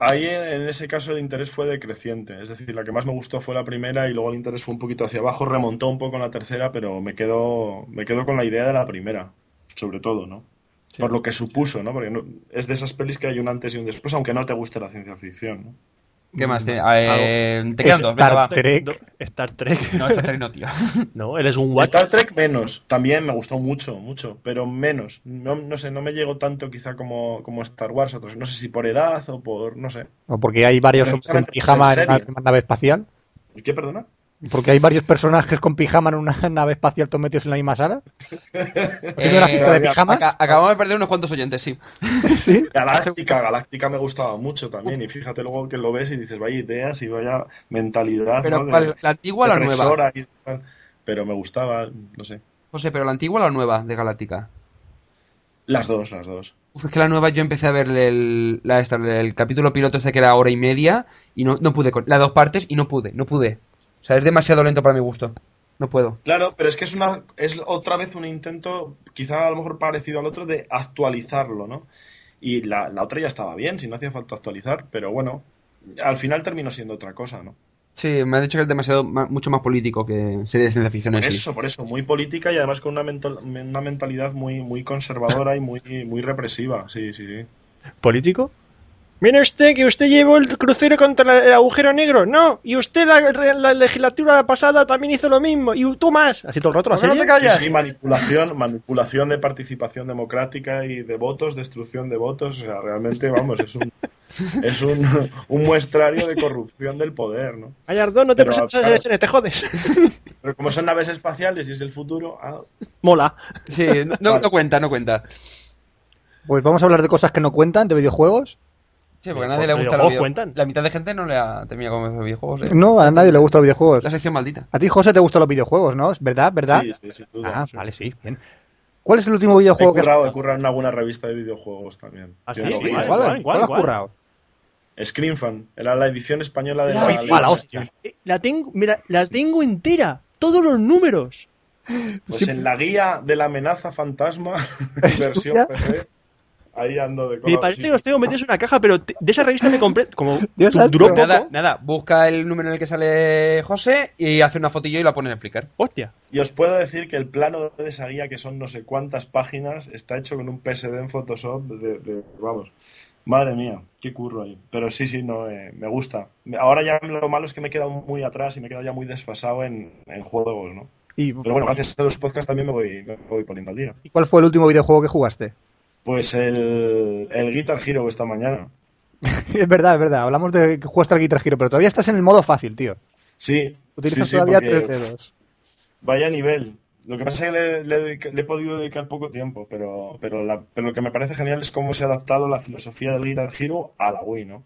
Ahí en, en ese caso el interés fue decreciente. Es decir, la que más me gustó fue la primera y luego el interés fue un poquito hacia abajo. Remontó un poco en la tercera, pero me quedo, me quedo con la idea de la primera. Sobre todo, ¿no? Sí. Por lo que supuso, ¿no? Porque no- es de esas pelis que hay un antes y un después, aunque no te guste la ciencia ficción, ¿no? ¿Qué más? Te, eh, te quedan dos, Star. Trek. Star Trek. No, Star Trek no, tío. No, él es un watch. Star Trek menos, también me gustó mucho, mucho, pero menos. No, no sé, no me llegó tanto quizá como, como Star Wars, otros. No sé si por edad o por, no sé. O porque hay varios hombres solamente pijama en en una nave espacial. ¿Y qué, perdona? Porque hay varios personajes con pijama en una nave espacial todos metidos en la misma sala. ¿Tiene una Eh, fiesta de pijamas? aca- acabamos de perder unos cuantos oyentes, sí. Sí. Galáctica, Galáctica me gustaba mucho también. Y fíjate luego que lo ves y dices, vaya ideas y vaya mentalidad. Pero ¿no? ¿la antigua o la nueva? depresora y tal. Pero me gustaba, no sé. José, ¿pero la antigua o la nueva de Galáctica? Las dos, las dos. Uf, es que la nueva yo empecé a ver el, la el capítulo piloto este que era hora y media y no, no pude, las dos partes y no pude, no pude. O sea, es demasiado lento para mi gusto. No puedo. Claro, pero es que es una es otra vez un intento, quizá a lo mejor parecido al otro, de actualizarlo, ¿no? Y la, la otra ya estaba bien, si no hacía falta actualizar, pero bueno, al final terminó siendo otra cosa, ¿no? Sí, me han dicho que es demasiado, ma- mucho más político que serie de ciencia ficción en Por sí. eso, por eso, muy política y además con una, mental- una mentalidad muy, muy conservadora y muy, muy represiva, sí, sí, sí. ¿Político? Mire usted que usted llevó el crucero contra el agujero negro. No, y usted la, la legislatura pasada también hizo lo mismo. Y tú más. Así todo el rato la ¿Por qué no te callas? Sí, sí, manipulación, manipulación de participación democrática y de votos, destrucción de votos, o sea, realmente, vamos, es un, es un, un muestrario de corrupción del poder, ¿no? Gallardón, no te Pero, presentas a claro. elecciones, te jodes. Pero como son naves espaciales y es el futuro, ah, Mola. Sí, no, no- no cuenta, no cuenta. Pues vamos a hablar de cosas que no cuentan, de videojuegos. Sí, porque a ¿Los nadie le gusta los videojuegos? La mitad de gente no le ha terminado con los videojuegos. ¿eh? No, a nadie le gustan los videojuegos. La sección maldita. A ti, José, te gustan los videojuegos, ¿no? ¿Es verdad? ¿Verdad? sí, sí, sin duda. Ah, vale, sí, bien. ¿Cuál es el último videojuego He que has currado, he currado en alguna revista de videojuegos también. ¿Ah, sí? vi. ¿Cuál? ¿Cuál, ¿Cuál? ¿Cuál has currado? Screenfan, era la edición española de Ay, la mala Liga hostia. Eh, La tengo, mira, la tengo entera. Todos los números. Pues en la guía de la amenaza fantasma, ¿Es versión? PC, ahí ando de Me parece sí, que sí. los tengo metidos en una caja, pero te- de esa revista me compré. Como duró poco. Nada, nada, busca el número en el que sale José y hace una fotillo y la pone en Flickr. Hostia. Y os puedo decir que el plano de esa guía, que son no sé cuántas páginas, está hecho con un PSD en Photoshop de, de- vamos, madre mía, qué curro ahí. Pero sí, sí, no, eh, me gusta. Ahora ya lo malo es que me he quedado muy atrás y me he quedado ya muy desfasado en, en juegos, ¿no? ¿Y, Pero bueno, gracias a los podcasts también me voy, me voy poniendo al día. ¿y cuál fue el último videojuego que jugaste? Pues el, el Guitar Hero esta mañana. es verdad, es verdad. Hablamos de que jugaste al Guitar Hero, pero todavía estás en el modo fácil, tío. Sí, Utilizas sí, sí, todavía tres dedos. Vaya nivel. Lo que pasa es que le, le dedica- le he podido dedicar poco tiempo, pero, pero, la- pero lo que me parece genial es cómo se ha adaptado la filosofía del Guitar Hero a la Wii, ¿no?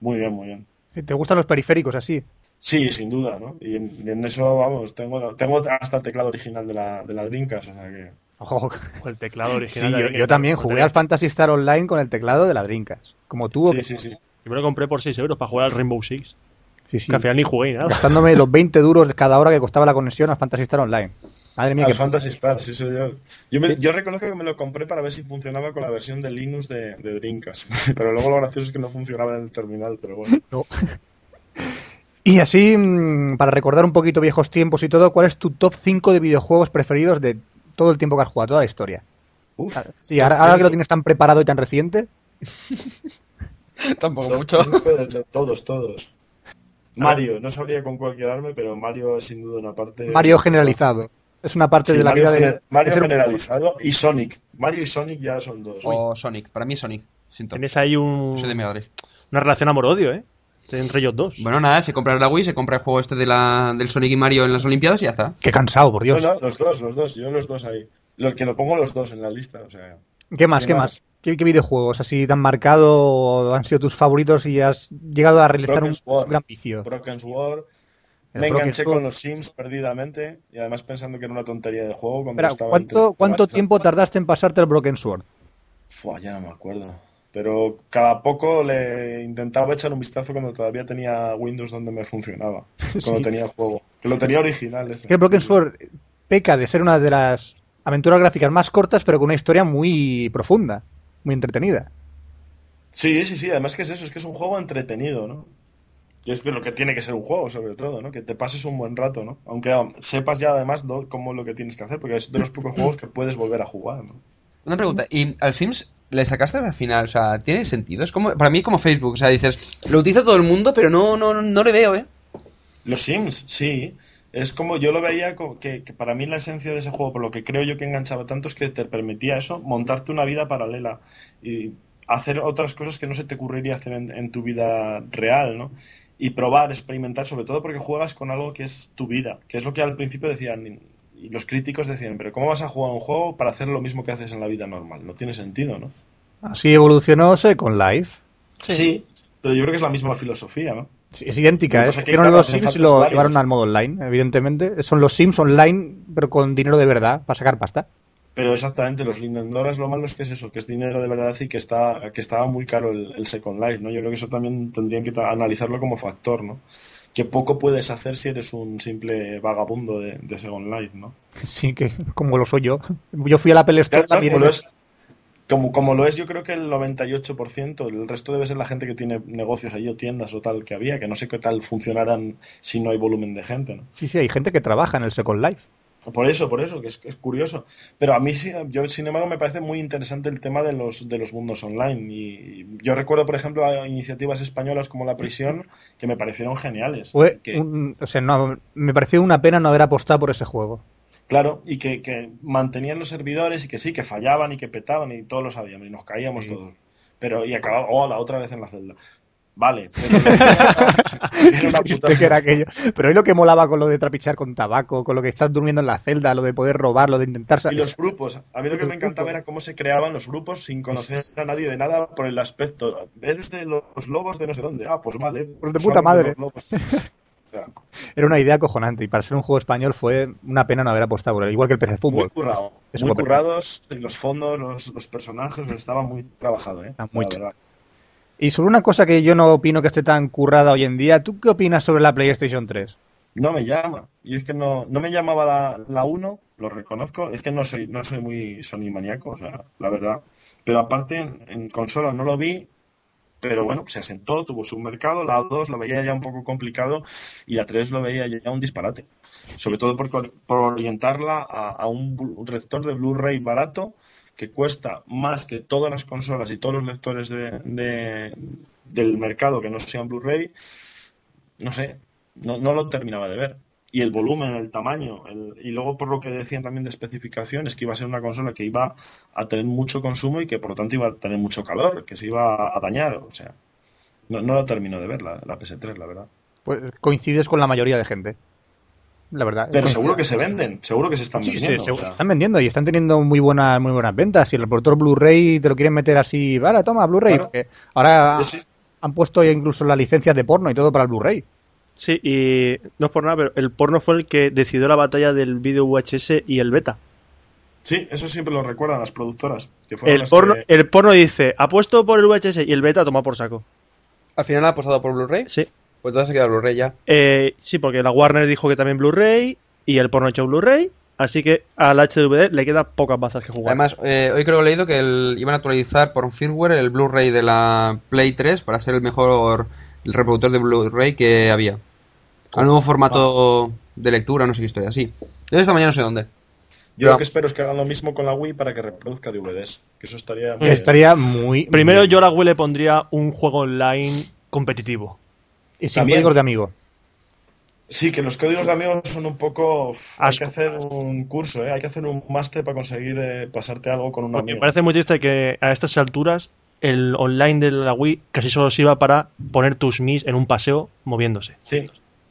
Muy bien, muy bien. ¿Te gustan los periféricos así? Sí, sin duda, ¿no? Y en, en eso, vamos, tengo, tengo hasta el teclado original de la, de la Dreamcast, o sea que... Ojo. O el teclado Sí, original. yo, de- yo también jugué al Fantasy Star Online con el teclado de la Dreamcast. Como tú. o Sí, sí, sí. Yo me lo compré por 6 euros para jugar al Rainbow Six. sí, sí. Que al final ni jugué ni nada. Gastándome los 20 duros cada hora que costaba la conexión al Fantasy Star Online. Madre mía, Al que Fantasy Star, sí, soy yo. Yo, me- yo reconozco que me lo compré para ver si funcionaba con la versión de Linux de, de Dreamcast. Pero luego lo gracioso es que no funcionaba en el terminal, pero bueno. Y así, mm, para recordar un poquito viejos tiempos y todo, ¿cuál es tu top 5 de videojuegos preferidos de todo el tiempo que has jugado, toda la historia? Uf, Sí, ahora, ahora que lo tienes tan preparado y tan reciente. Tampoco mucho. todos, todos. Mario, no sabría con cuál quedarme, pero Mario es sin duda una parte. Mario generalizado. Es una parte Sí, de la Mario vida de. Mario de generalizado y Sonic. Mario y Sonic ya son dos. O Sonic. Para mí Sonic. Siento. Tienes ahí un, Soy de una relación amor-odio, ¿eh? Entre ellos dos. Bueno, nada, se compra la Wii, se compra el juego este de la, del Sonic y Mario en las Olimpiadas y ya está. Qué cansado, por Dios. no, los dos, los dos. Yo los dos ahí. Lo que lo pongo los dos en la lista. O sea, ¿Qué más? ¿Qué ¿Qué más? más? ¿Qué, qué videojuegos así tan marcado han sido tus favoritos y has llegado a realizar un Sword. gran vicio? Broken Sword. El Me Broken enganché Sword. con los Sims perdidamente y además pensando que era una tontería de juego. ¿cuánto, entre- ¿cuánto tiempo tardaste en pasarte el Broken Sword? Fua, ya no me acuerdo. Pero cada poco le intentaba echar un vistazo cuando todavía tenía Windows donde me funcionaba. Cuando Sí. tenía el juego. Que lo tenía original. ese. Es que el Broken Sword peca de ser una de las aventuras gráficas más cortas, pero con una historia muy profunda, muy entretenida. Sí, sí, sí. Además que es eso, es que es un juego entretenido, ¿no? Y es de lo que tiene que ser un juego, sobre todo, ¿no? Que te pases un buen rato, ¿no? Aunque um, sepas ya además cómo es lo que tienes que hacer, porque es de los pocos juegos que puedes volver a jugar, ¿no? Una pregunta, ¿y al Sims le sacaste al final? O sea, ¿tiene sentido? Es como, para mí como Facebook, o sea, dices, lo utiliza todo el mundo, pero no, no, no le veo, ¿eh? Los Sims, sí. Es como yo lo veía que, que para mí la esencia de ese juego, por lo que creo yo que enganchaba tanto, es que te permitía eso, montarte una vida paralela y hacer otras cosas que no se te ocurriría hacer en, en tu vida real, ¿no? Y probar, experimentar, sobre todo porque juegas con algo que es tu vida, que es lo que al principio decían, y los críticos decían, pero ¿cómo vas a jugar un juego para hacer lo mismo que haces en la vida normal? No tiene sentido, ¿no? Así evolucionó Second Life. Sí, pero yo creo que es la misma filosofía, ¿no? Sí, es idéntica, ¿eh? claro, los Sims y lo llevaron al modo online, evidentemente. Son los Sims online, pero con dinero de verdad, para sacar pasta. Pero exactamente, los Lindendoras lo malo es que es eso, que es dinero de verdad y que está que estaba muy caro el, el Second Life, ¿no? Yo creo que eso también tendrían que analizarlo como factor, ¿no? Que poco puedes hacer si eres un simple vagabundo de, de Second Life, ¿no? Sí, que como lo soy yo. Yo fui a la Apple Store Claro, también. como, lo es, como, como lo es, yo creo que el 98%, el resto debe ser la gente que tiene negocios allí o tiendas o tal que había, que no sé qué tal funcionarán si no hay volumen de gente, ¿no? Sí, sí, hay gente que trabaja en el Second Life. Por eso, por eso, que es, es curioso. Pero a mí, sí, yo, sin embargo, me parece muy interesante el tema de los, de los mundos online. Y yo recuerdo, por ejemplo, a iniciativas españolas como La Prisión que me parecieron geniales. Que- un- o sea, no, me pareció una pena no haber apostado por ese juego. Claro, y que, que mantenían los servidores y que sí, que fallaban y que petaban y todos lo sabíamos y nos caíamos Sí. todos. Pero, y acababa, oh, la otra vez en la celda. Vale, pero era una Viste puta- que era aquello. Pero hoy lo que molaba con lo de trapichear con tabaco, con lo que estás durmiendo en la celda, lo de poder robar, lo de intentar... sa- Y los grupos. A mí lo que me encantaba era cómo se creaban los grupos sin conocer a nadie de nada por el aspecto. Eres de los lobos de no sé dónde. Ah, pues vale. Pues de puta madre. Era una idea acojonante y para ser un juego español fue una pena no haber apostado por él, igual que el PC muy Fútbol. currado. Eso muy currados. Los fondos, los, los personajes, estaba muy trabajado, ¿eh? Está muy. Y sobre una cosa que yo no opino que esté tan currada hoy en día, ¿tú qué opinas sobre la PlayStation 3? No me llama. Y es que no, no me llamaba la, la 1, lo reconozco. Es que no soy, no soy muy Sony maníaco, o sea, la verdad. Pero aparte, en, consola no lo vi. Pero bueno, se asentó, tuvo su mercado. La 2 lo veía ya un poco complicado. Y la 3 lo veía ya un disparate. Sobre todo por, por orientarla a, un, un receptor de Blu-ray barato que cuesta más que todas las consolas y todos los lectores de, de- del mercado que no sean Blu-ray. No sé, no, no lo terminaba de ver. Y el volumen, el tamaño, el- y luego por lo que decían también de especificaciones, que iba a ser una consola que iba a tener mucho consumo y que por lo tanto iba a tener mucho calor, que se iba a dañar, o sea, no, no lo termino de ver la, la PS3, la verdad. Pues coincides con la mayoría de gente. La verdad. Pero Coincides. seguro que se venden, seguro que se están Sí, sí, vendiendo. se, o se sea, están vendiendo y están teniendo muy buenas muy buenas ventas. Y el reproductor Blu-ray te lo quieren meter así, vale, toma, Blu-ray. Claro. Ahora han puesto ya incluso las licencias de porno y todo para el Blu-ray. Sí, y no es por nada, pero el porno fue el que decidió la batalla del vídeo VHS y el beta. sí, eso siempre lo recuerdan las productoras. Que fueron El las porno, que- el porno dice, apuesto por el VHS y el beta toma por saco. Al final ha apostado por Blu-ray. Sí. Pues entonces se queda Blu-ray ya. Eh, sí, porque la Warner dijo que también Blu-ray y el porno ha hecho Blu-ray, así que al HDVD le quedan pocas bazas que jugar. Además, eh, hoy creo que he leído que el- iban a actualizar por firmware el Blu-ray de la Play 3 para ser el mejor el reproductor de Blu-ray que había. Al nuevo formato de lectura, no sé qué historia, sí. Yo esta mañana no sé dónde. Yo Pero- lo que espero es que hagan lo mismo con la Wii para que reproduzca DVDs. Que eso estaría. muy Estaría muy. Primero muy yo a la Wii le pondría un juego online competitivo. Y sin También. códigos de amigo. Sí, que los códigos de amigos son un poco. Hay que hacer un curso, ¿eh? hay que hacer un máster para conseguir eh, pasarte algo con un Porque me amigo. parece muy triste que a estas alturas el online de la Wii casi solo sirva para poner tus Mis en un paseo moviéndose. Sí,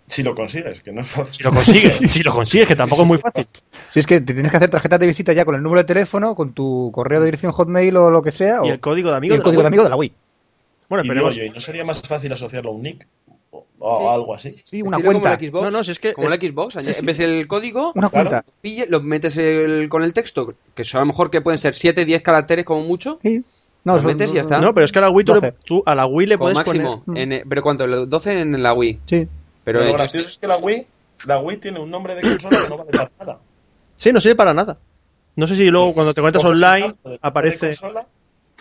si lo consigues, que no es fácil. Si lo consigues, si lo consigues, que tampoco es muy fácil. Si es que te tienes que hacer tarjetas de visita ya con el número de teléfono, con tu correo de dirección Hotmail o lo que sea. Y o- el código de y amigo. el de la código de amigo de la Wii. Bueno, Y ¿y no sería más fácil asociarlo a un nick? O, o Sí. algo así. Sí, una Estilo cuenta. Como la Xbox, No, no, si es que como es- la Xbox, añade- ves el código, Una Claro. cuenta. pille, lo metes el- con el texto, que son a lo mejor que pueden ser 7, 10 caracteres como mucho, Sí. No, Lo son- metes y ya está. No, pero es que a la Wii tú, le- 12. tú a la Wii le como puedes máximo. poner. en- pero ¿cuánto? El 12 en la Wii. Sí. Pero Pero lo eh, gracioso es que la Wii, la Wii tiene un nombre de consola que no vale para nada. Sí, no sirve para nada. No sé si luego cuando te conectas online aparece. consola,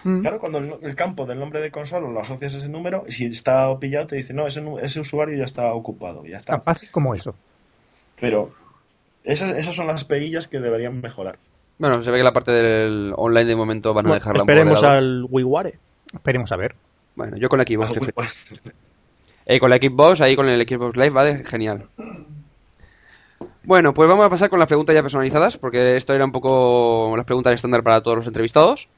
Mm. Claro, cuando el, el campo del nombre de consola lo asocias a ese número, y si está pillado te dice, no, ese, usuario ya está ocupado, ya está. Tan fácil como eso. Pero esas, esas son las peguillas que deberían mejorar. bueno, se ve que la parte del online de momento van a Bueno, dejarla un esperemos lado. al WiiWare. Esperemos a ver. Bueno, yo con la Xbox. que. Eh, con la Xbox, ahí con el Xbox Live va de genial. Bueno, pues vamos a pasar con las preguntas ya personalizadas, porque esto era un poco las preguntas estándar para todos los entrevistados.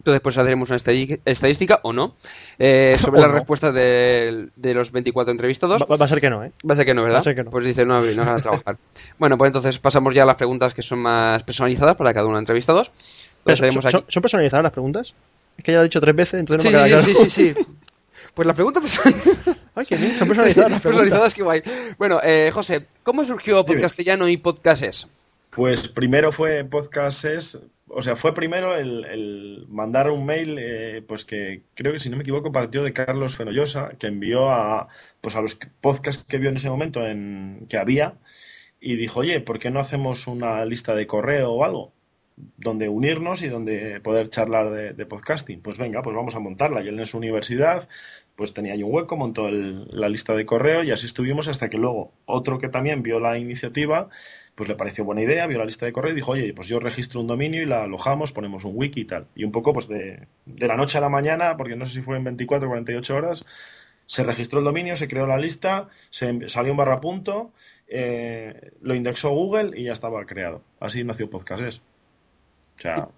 Entonces, pues haremos una estadística o no eh, sobre O las no. respuestas de, de los 24 entrevistados. Va, va a ser que no, ¿eh? Va a ser que no, ¿verdad? Va a ser que no. Pues dice, no, no van a trabajar. bueno, pues entonces pasamos ya a las preguntas que son más personalizadas para cada uno de los entrevistados. Entonces son, personalizadas las preguntas? Es que ya lo he dicho tres veces, entonces Sí, no me queda sí, claro. sí, sí, sí. Pues las preguntas personalizadas... Ay, qué bien, son personalizadas las. Personalizadas, qué guay. Bueno, eh, José, ¿cómo surgió Podcastellano y Podcasts? Pues primero fue podcast es, o sea, fue primero el, mandar un mail, eh, pues que creo que si no me equivoco partió de Carlos Fenollosa, que envió a, pues a los podcasts que vio en ese momento en, que había y dijo, oye, ¿por qué no hacemos una lista de correo o algo? donde unirnos y donde poder charlar de, de podcasting. Pues venga, pues vamos a montarla. Y él en su universidad, pues tenía ahí un hueco, montó el- la lista de correo y así estuvimos hasta que luego otro que también vio la iniciativa, pues le pareció buena idea, vio la lista de correo y dijo, oye, pues yo registro un dominio y la alojamos, ponemos un wiki y tal. Y un poco pues de, de la noche a la mañana, porque no sé si fue en 24 o 48 horas, se registró el dominio, se creó la lista, se salió un barra punto, eh, lo indexó Google y ya estaba creado. Así nació Podcast. O sea,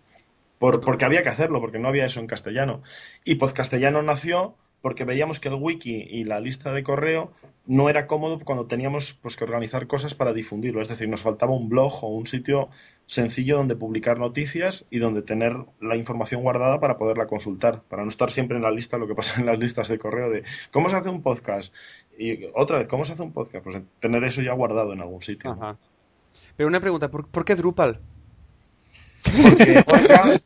por, porque había que hacerlo, porque no había eso en castellano. Y Podcastellano nació porque veíamos que el wiki y la lista de correo no era cómodo cuando teníamos pues, que organizar cosas para difundirlo. Es decir, nos faltaba un blog o un sitio sencillo donde publicar noticias y donde tener la información guardada para poderla consultar, para no estar siempre en la lista, lo que pasa en las listas de correo de cómo se hace un podcast. Y otra vez, ¿cómo se hace un podcast? Pues tener eso ya guardado en algún sitio. Ajá. Pero una pregunta, ¿por, por qué Drupal? Porque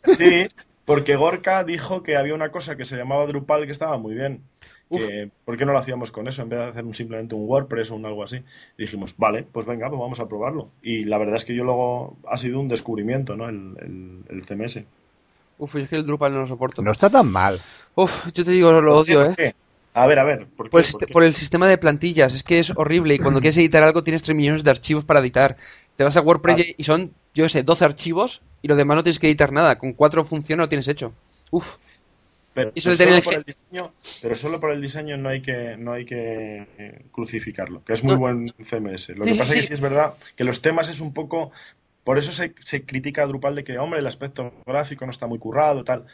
sí, porque Gorka dijo que había una cosa que se llamaba Drupal que estaba muy bien. Que, ¿Por qué no lo hacíamos con eso en vez de hacer un, simplemente un WordPress o un algo así? Y dijimos, vale, pues venga, pues vamos a probarlo. Y la verdad es que yo luego ha sido un descubrimiento, ¿no? El, el, el CMS. Uf, yo es que el Drupal no lo soporto. No está tan mal. Uf, yo te digo, lo odio, ¿Por ¿eh? A ver, a ver. ¿por qué? Por el, ¿Por sist- qué? por el sistema de plantillas, es que es horrible y cuando quieres editar algo tienes 3 millones de archivos para editar. Te vas a WordPress Ah. y son, yo sé, 12 archivos y lo demás no tienes que editar nada. Con 4 funciona lo tienes hecho. Uf, Pero, Eso solo el por el diseño, pero solo por el diseño no hay que, no hay que eh, crucificarlo, que es muy No. buen CMS. Lo Sí, que sí, pasa es que es verdad que los temas es un poco... Por eso se, se critica a Drupal de que, hombre, el aspecto gráfico no está muy currado, tal.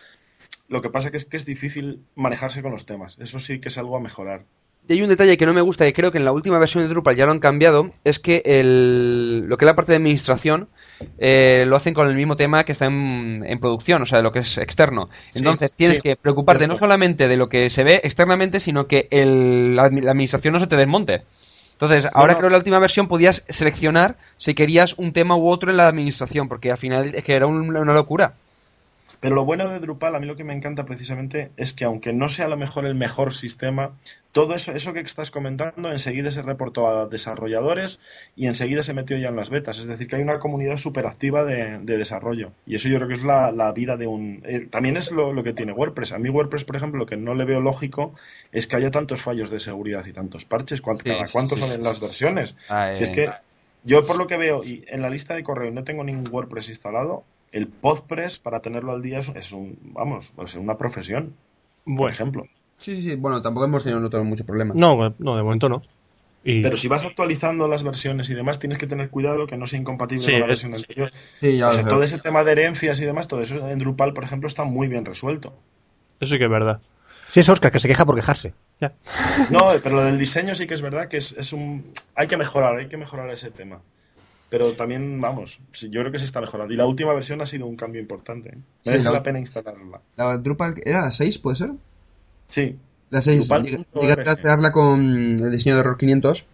Lo que pasa que es que es difícil manejarse con los temas. Eso sí que es algo a mejorar. Y hay un detalle que no me gusta y creo que en la última versión de Drupal ya lo han cambiado, es que el, lo que es la parte de administración eh, lo hacen con el mismo tema que está en, en producción, o sea, lo que es externo. Sí, Entonces tienes sí, que preocuparte no solamente de lo que se ve externamente, sino que el- la, admi- la administración no se te desmonte. Entonces, ahora creo que en la última versión podías seleccionar si querías un tema u otro en la administración, porque al final es que era un- una locura. Pero lo bueno de Drupal, a mí lo que me encanta precisamente es que aunque no sea a lo mejor el mejor sistema, todo eso, eso que estás comentando enseguida se reportó a desarrolladores y enseguida se metió ya en las betas. Es decir, que hay una comunidad súper activa de, de desarrollo. Y eso yo creo que es la, la vida de un... eh, también es lo, lo que tiene WordPress. A mí WordPress, por ejemplo, lo que no le veo lógico es que haya tantos fallos de seguridad y tantos parches. ¿Cuán- Sí, cada cuántos sí, son en las versiones? Ah, Si es eh, que yo por lo que veo y en la lista de correo no tengo ningún WordPress instalado, el Podpress para tenerlo al día es, es un, vamos, es una profesión, por Bueno, ejemplo. Sí, sí, sí. Bueno, tampoco hemos tenido notado mucho problema. no, no, de momento no. Y Pero si vas actualizando las versiones y demás, tienes que tener cuidado que no sea incompatible Sí, con la es- versión anterior. Sí, ya O lo sea, sé. todo ese tema de herencias y demás, todo eso en Drupal, por ejemplo, está muy bien resuelto. eso sí que es verdad. Sí, es Oscar, que se queja por quejarse. Ya. No, pero lo del diseño sí que es verdad que es, es un... Hay que mejorar, hay que mejorar ese tema. Pero también, vamos, sí, yo creo que se está mejorando. Y la última versión ha sido un cambio importante. ¿eh? Sí, Merece la- la pena instalarla. La Drupal era la 6, ¿puede ser? Sí, La 6. Drupal Llegué a trastearla con el diseño de error 500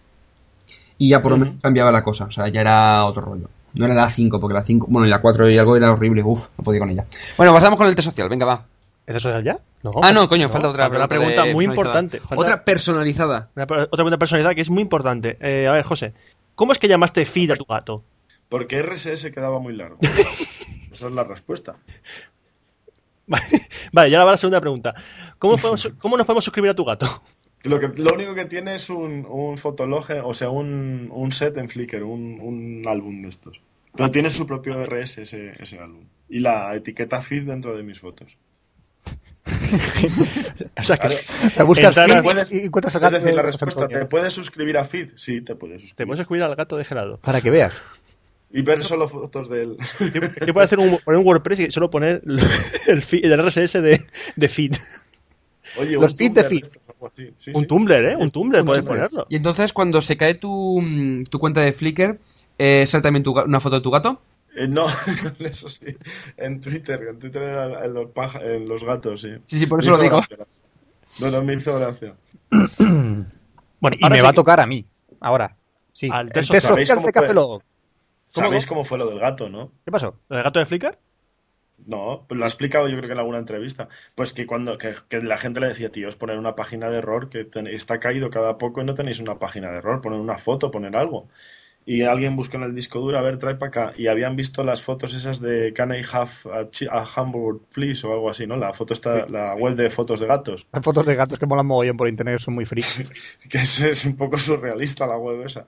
y ya por lo menos cambiaba la cosa. O sea, ya era otro rollo. No era la 5, porque la 5, bueno, y la 4 y algo era horrible. Uf, no podía con ella. Bueno, pasamos con el test social. Venga, va. ¿Es eso ya? No, ah, no, coño, falta otra Una pregunta de muy personalizada. importante. Falta Otra personalizada. una otra pregunta de personalidad que es muy importante. Eh, a ver, José, ¿cómo es que llamaste feed a tu gato? porque RSS quedaba muy largo. Esa es la respuesta. Vale, ya va la segunda pregunta. ¿Cómo, podemos- ¿Cómo nos podemos suscribir a tu gato? Lo, que, lo único que tiene es un, un fotologe, o sea, un, un set en Flickr, un, un álbum de estos. Pero tiene su propio RSS ese, ese álbum. Y la etiqueta feed dentro de mis fotos. O sea, que Claro. O sea, buscas Entrar Puedes- y encuentras Es gato decir, la respuesta. ¿te puedes suscribir a feed? Sí, te puedes te suscribir. puedes suscribir al gato de gelado. Para que veas. Y ver solo fotos de él. Yo, yo puedo hacer un, poner un WordPress y solo poner el, feed- el RSS de, de feed. Oye, Los un feed de feed. así. Sí, Un sí. Tumblr, ¿eh? Un Tumblr Un puedes Tumblr. ponerlo. Y entonces, cuando se cae tu, mm, tu cuenta de Flickr, eh, ¿sale también tu una foto de tu gato? Eh, no, eso sí. En Twitter, en Twitter en, en los, paja- en los gatos, sí. Sí, sí, por Me eso lo digo. gracia. No, no, me hizo gracia. Bueno, Y ahora me sí va a tocar a mí. Ahora. Sí. Al el test test social. ¿Sabéis social cómo de fue? Café. ¿Sabéis cómo fue lo del gato, no? ¿Qué pasó? ¿Lo del gato de Flickr? No, pues lo ha explicado yo creo que en alguna entrevista. Pues que cuando que, que la gente le decía, tío, es poner una página de error que ten- está caído cada poco y no tenéis una página de error, poner una foto, poner algo. Y alguien buscó en el disco duro, a ver, trae para acá. Y habían visto las fotos esas de Can I have a, Hamburg, please? O algo así, ¿no? La foto está, la web de fotos de gatos. Las fotos de gatos que molan mogollón por internet son muy free. Que es, es un poco surrealista la web esa.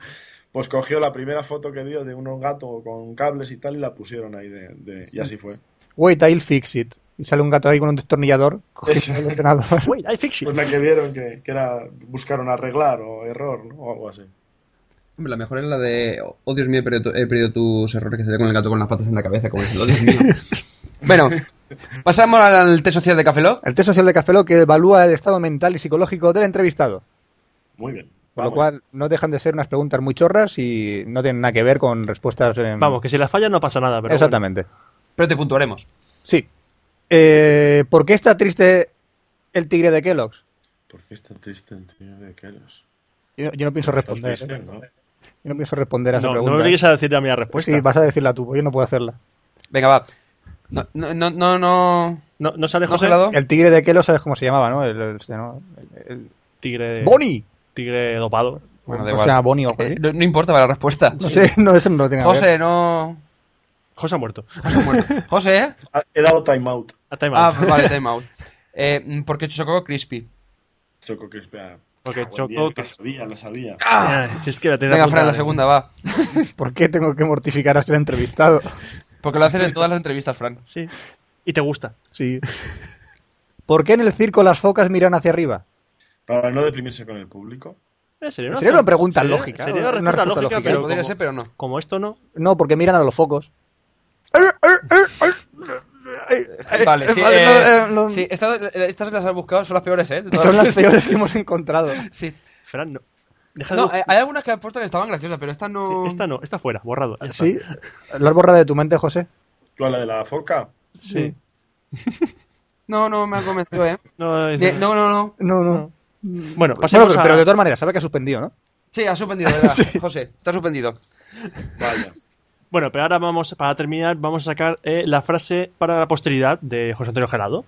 Pues cogió la primera foto que vio de un gato con cables y tal y la pusieron ahí de, de- y así fue. Wait, I'll fix it. Y sale un gato ahí con un destornillador el ordenador. Wait, I fix it. Pues la que vieron que, que era buscaron arreglar o error, ¿no? O algo así. Hombre, la mejor es la de, oh Dios mío, he perdido, he perdido tus errores que se con el gato con las patas en la cabeza, como diciendo, oh Dios mío. bueno, pasamos al test social de Café Lock. El test social de Café Lock que evalúa el estado mental y psicológico del entrevistado. Muy bien. Por lo cual no dejan de ser unas preguntas muy chorras y no tienen nada que ver con respuestas. en- Vamos, que si las fallas no pasa nada, pero Exactamente. Pero te puntuaremos. Sí. Eh, ¿Por qué está triste el tigre de Kellogg's? ¿Por qué está triste el tío de? Yo, no- yo no pienso responder. Triste, ¿eh? ¿no? Yo no pienso responder a esa No, no pregunta. me ¿eh? obligues a decirte a mi Pues respuesta. sí, vas a decirla tú, yo no puedo hacerla. Venga, va. No, no, no, no, no, No, no sale ¿no José. gelado? El tigre de Kellogg's, ¿sabes cómo se llamaba, no? El, el- ¿no? el- el- Tigre. ¡Bonnie! Tigre dopado. Bueno, ¿O da se igual. llama Bonnie o así? Eh, no, no importa para la respuesta. No sé, no, eso no tiene que ver. José, no... José ha muerto. José ha muerto. José, ¿eh? Ah, He dado time out. A time Ah, vale, time out. Eh, porque Choco Crispy. Choco que espera. Porque Ah, Choco día, que- Lo sabía, lo sabía. Ah, si es que la Venga, Fran, la ¿eh? segunda, va. ¿Por qué tengo que mortificar a ser entrevistado? Porque lo haces en todas las entrevistas, Fran. Sí. Y te gusta. Sí. ¿Por qué en el circo las focas miran hacia arriba? Para no deprimirse con el público. Eh, sería Sería una pregunta sería- lógica, Sería una una respuesta, lógica, lógica. Pero podría como, ser, pero no. como esto no. No, porque miran a los focos. Vale, sí. vale, eh, no, eh, no. sí, estas, estas las has buscado, son las peores, ¿eh? De todas. Son las peores que hemos encontrado. Sí. Fran, no. No, eh, hay algunas que he puesto que estaban graciosas, pero esta no... Sí, esta no, esta fuera, borrado. ¿Sí? ¿Lo has borrado de tu mente, José? ¿Tú a la de la foca? Sí. No, no me ha convencido, ¿eh? No, es- no, no, no. No, no. No. Bueno, Bueno, pasemos pero, a... pero de todas maneras, sabe que ha suspendido, ¿no? Sí, ha suspendido, ¿verdad? José, está suspendido. Vaya. Bueno, pero ahora vamos, para terminar, vamos a sacar eh, la frase para la posteridad de José Antonio Gelado,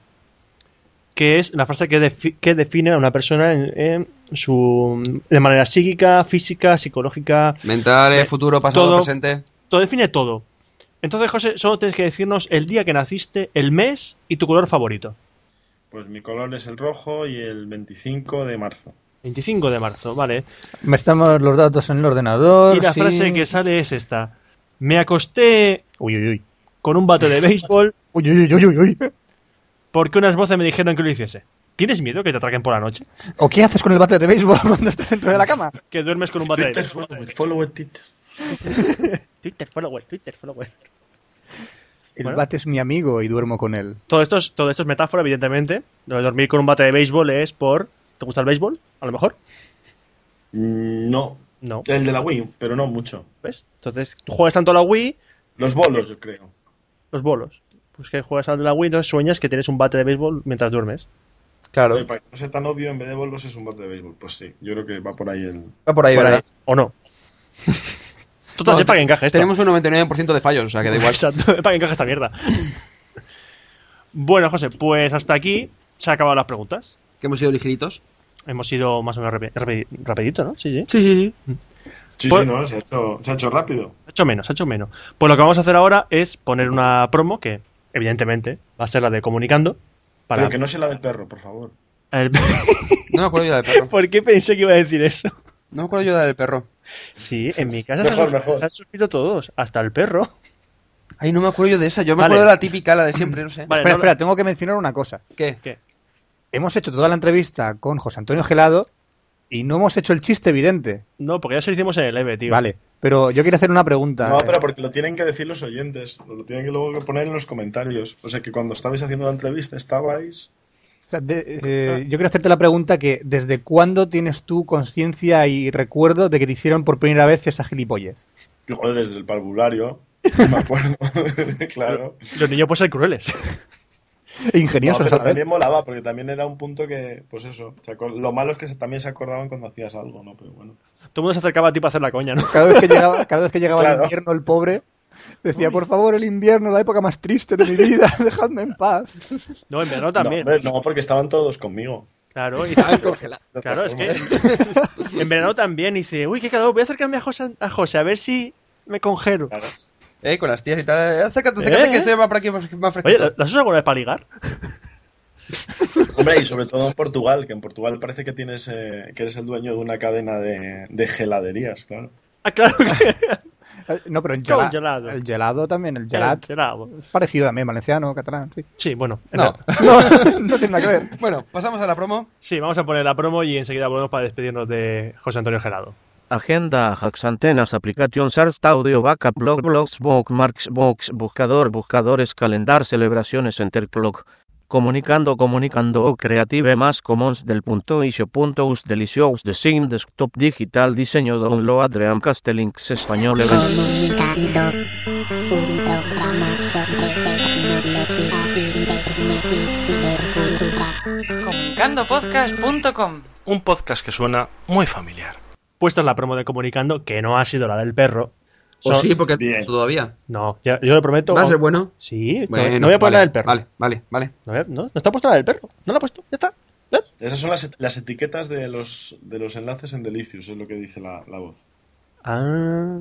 que es la frase que, defi- que define a una persona en, en su de manera psíquica, física, psicológica, Mental, Eh, futuro, pasado, todo. presente. todo define todo. Entonces, José, solo tienes que decirnos el día que naciste, el mes y tu color favorito. Pues mi color es el rojo y el 25 de marzo. 25 de marzo, vale. Me estamos los datos en el ordenador. Y la sí. frase que sale es esta. Me acosté Uy, uy, uy. con un bate de béisbol Uy, uy, uy, uy, uy. porque unas voces me dijeron que lo hiciese. ¿Tienes miedo que te atraquen por la noche? ¿O qué haces con el bate de béisbol cuando estás dentro de la cama? Que duermes con un bate de Twitter, béisbol. follow, follow it, Twitter. Twitter, follower, Twitter, follower. El Bueno. bate es mi amigo y duermo con él. Todo esto, es, todo esto es metáfora, evidentemente. Lo de dormir con un bate de béisbol es por... ¿Te gusta el béisbol? A lo mejor. Mm, No, No. el de la Wii, pero no mucho. ¿Ves? Entonces, tú juegas tanto a la Wii, Los bolos, yo creo. los bolos. Pues que juegas al de la Wii, entonces sueñas que tienes un bate de béisbol mientras duermes. Claro. Oye, para que no sea tan obvio, en vez de bolos es un bote de béisbol. Pues sí, yo creo que va por ahí el... Va por ahí, Por ahí. ¿verdad? ¿O no? Total, No, es para que encaje esto. Tenemos un 99% de fallos, o sea que da igual. Exacto, es para que encaje esta mierda. bueno, José, pues hasta aquí se han acabado las preguntas. Que hemos sido ligeritos. Hemos ido más o menos rapi- rapi- rapidito, ¿no? Sí, sí. Sí, sí, sí. Sí, Pues- sí, no, se ha, hecho, se ha hecho rápido. Ha hecho menos, ha hecho menos. Pues lo que vamos a hacer ahora es poner una promo que, evidentemente, va a ser la de comunicando. Para Pero que no sea la del perro, por favor. el- No me acuerdo yo del perro. ¿Por qué pensé que iba a decir eso? No me acuerdo yo del perro. Sí, en mi casa Mejor, se, han, mejor. se han suscrito todos, hasta el perro. Ay, no me acuerdo yo de esa. Yo me Vale. acuerdo de la típica, la de siempre, no sé. Vale, espera, no- espera, tengo que mencionar una cosa. ¿Qué? ¿Qué? Hemos hecho toda la entrevista con José Antonio Gelado y no hemos hecho el chiste evidente. No, porque ya se lo hicimos en el EVE, tío. Vale, pero yo quiero hacer una pregunta. No, pero porque lo tienen que decir los oyentes. Lo tienen que luego poner en los comentarios. O sea que cuando estabais haciendo la entrevista estabais... O sea, de- eh, yo quiero hacerte la pregunta que ¿desde cuándo tienes tú conciencia y recuerdo de que te hicieron por primera vez esa gilipollez? Yo, joder, desde el parvulario. Me acuerdo. claro. Los niños pueden ser crueles. Ingeniosos No, a pero vez. también molaba, porque también era un punto que, pues eso, lo malo es que se- también se acordaban cuando hacías algo, ¿no? Pero bueno. Todo el mundo se acercaba a ti para hacer la coña, ¿no? Cada vez que llegaba, cada vez que llegaba el invierno, el pobre decía, por favor, el invierno, la época más triste de mi vida, dejadme en paz. No, en verano No, también. hombre, no, porque estaban todos conmigo. Claro, y Estaban congelados. Claro, es que en verano también dice, uy, qué calor, voy a acercarme a José, a José a ver si me congelo. Claro. Eh, con las tías y tal. Eh, Acércate, acércate, Eh. que estoy más por aquí, más, más Oye, fresquito. ¿la has usado alguna vez para ligar? Hombre, y sobre todo en Portugal, que en Portugal parece que tienes eh, que eres el dueño de una cadena de, de geladerías, claro. Ah, claro que Eh, No, pero el, gela- gelado. el gelado también, el gelat. Gelado. Es parecido también, valenciano, catalán, sí. Sí, bueno. No. No, no tiene nada que ver. Bueno, pasamos a la promo. Sí, vamos a poner la promo y enseguida volvemos para despedirnos de José Antonio Gelado. Agenda, hacks, antenas, aplicación, SARS, audio, backup, blog, blogs, bookmarks, box, buscador, buscadores, calendar, celebraciones, enterclock. Comunicando, comunicando, o creative más commons del punto isio punto us delicious design desktop digital diseño download Dreamcast links español Comunicando, un programa sobre tecnología, internet y cibercultura. comunicandopodcast.com Un podcast que suena muy familiar. Puesta es la promo de Comunicando, que no ha sido la del perro. O Son- sí, porque Bien. todavía. No, ya- yo lo prometo. ¿Va a ser bueno? Sí, no- Bueno, no voy a poner vale, la del perro. Vale, vale, vale. No, no, no está puesta la del perro. No la he puesto, ya está. ¿Ves? Esas son las, las etiquetas de los, de los enlaces en Delicious, es lo que dice la, la voz. Ah.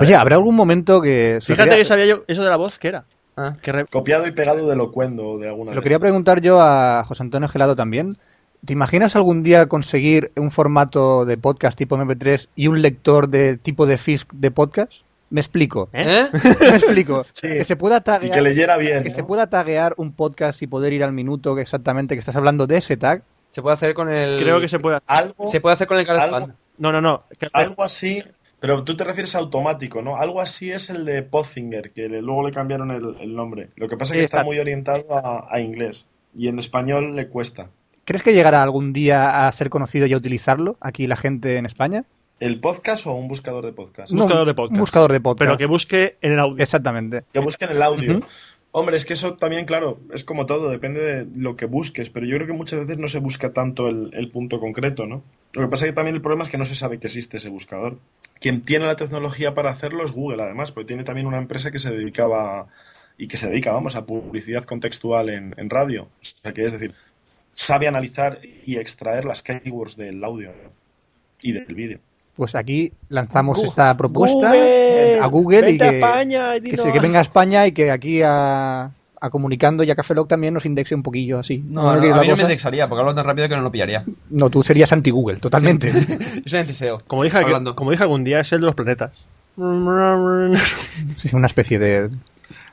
Oye, ¿habrá algún momento que... Fíjate quería- que sabía yo eso de la voz que era. Ah, Que re- Copiado y pegado de Locuendo o de alguna Se lo quería preguntar yo a José Antonio Gelado también. ¿Te imaginas algún día conseguir un formato de podcast tipo MP3 y un lector de tipo de FISC de podcast? Me explico. ¿Eh? ¿Eh? Me explico. Sí. Que se pueda Y que taguear, leyera bien. que ¿no? se pueda taguear un podcast y poder ir al minuto que exactamente que estás hablando de ese tag. Se puede hacer con el. Creo que se puede. Algo, Se puede hacer con el Algo- GarageBand. No, no, no. Algo así, pero tú te refieres a automático, ¿no? Algo así es el de Pothinger, que le- luego le cambiaron el, el nombre. Lo que pasa es que está muy orientado a, a inglés y en español le cuesta. ¿Crees que llegará algún día a ser conocido y a utilizarlo aquí la gente en España? ¿El podcast o un buscador de podcast? Un buscador de podcast. Un buscador de podcast. Pero que busque en el audio. Exactamente. Que busquen el audio. Hombre, es que eso también, claro, es como todo, depende de lo que busques, pero yo creo que muchas veces no se busca tanto el, el punto concreto, ¿no? Lo que pasa es que también el problema es que no se sabe que existe ese buscador. Quien tiene la tecnología para hacerlo es Google, además, porque tiene también una empresa que se dedicaba y que se dedica, vamos, a publicidad contextual en, en radio. O sea, que es decir, sabe analizar y extraer las keywords del audio y del vídeo. Pues aquí lanzamos esta propuesta Google, a Google y a que, España y que, dinos- se- que venga a España y que aquí a, a Comunicando y a Café Lock también nos indexe un poquillo así. No, ¿Cómo no, a mí no me indexaría, porque hablo tan rápido que no lo pillaría. No, tú serías anti-Google, totalmente. Yo soy antiseo. Como dije, Hablando. como dije algún día, es el de los planetas. Sí, una especie de...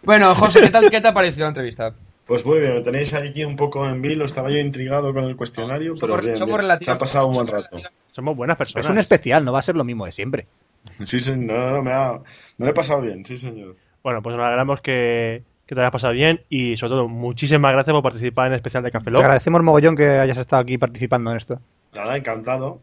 Bueno, José, ¿qué tal qué te ha parecido la entrevista? Pues muy bien, me tenéis aquí un poco en vilo, estaba yo intrigado con el cuestionario, pero Somos- bien, somos bien. se relativos- ha pasado un buen rato. Somos buenas personas. Es un especial, no va a ser lo mismo de siempre. Sí, sí, no, no, me, ha, me lo he pasado bien, sí, señor. Bueno, pues nos alegramos que, que te hayas pasado bien y sobre todo muchísimas gracias por participar en el especial de Café Te Lock. agradecemos mogollón que hayas estado aquí participando en esto. Nada, encantado.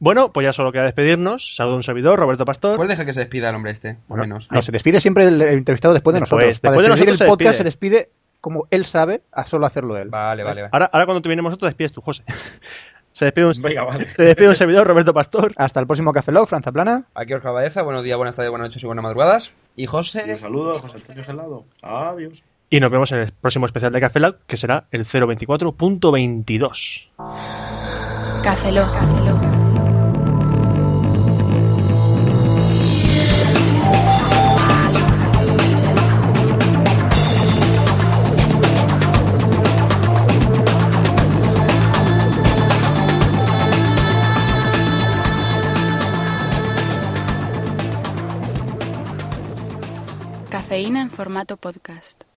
Bueno, pues ya solo queda despedirnos. Saludo a un servidor, Roberto Pastor. Pues deja que se despida el hombre este, Bueno, menos. No, se despide siempre el, entrevistado después de Después, nosotros. Para después de despedir nosotros el se podcast despide. se despide como él sabe, a solo hacerlo él. Vale, vale, vale. Ahora, ahora cuando terminemos nosotros, despides tú, José. Se despide un, Venga, vale. se despide un servidor, Roberto Pastor. Hasta el próximo Café Lock, Franza Plana. Aquí Oscar Baeza, buenos días, buenas tardes, buenas noches y buenas madrugadas. Y José, un saludo José Antonio Gelado. Adiós. Y nos vemos en el próximo especial de Café Lock, que será el 024.22. Café Lock. En formato podcast.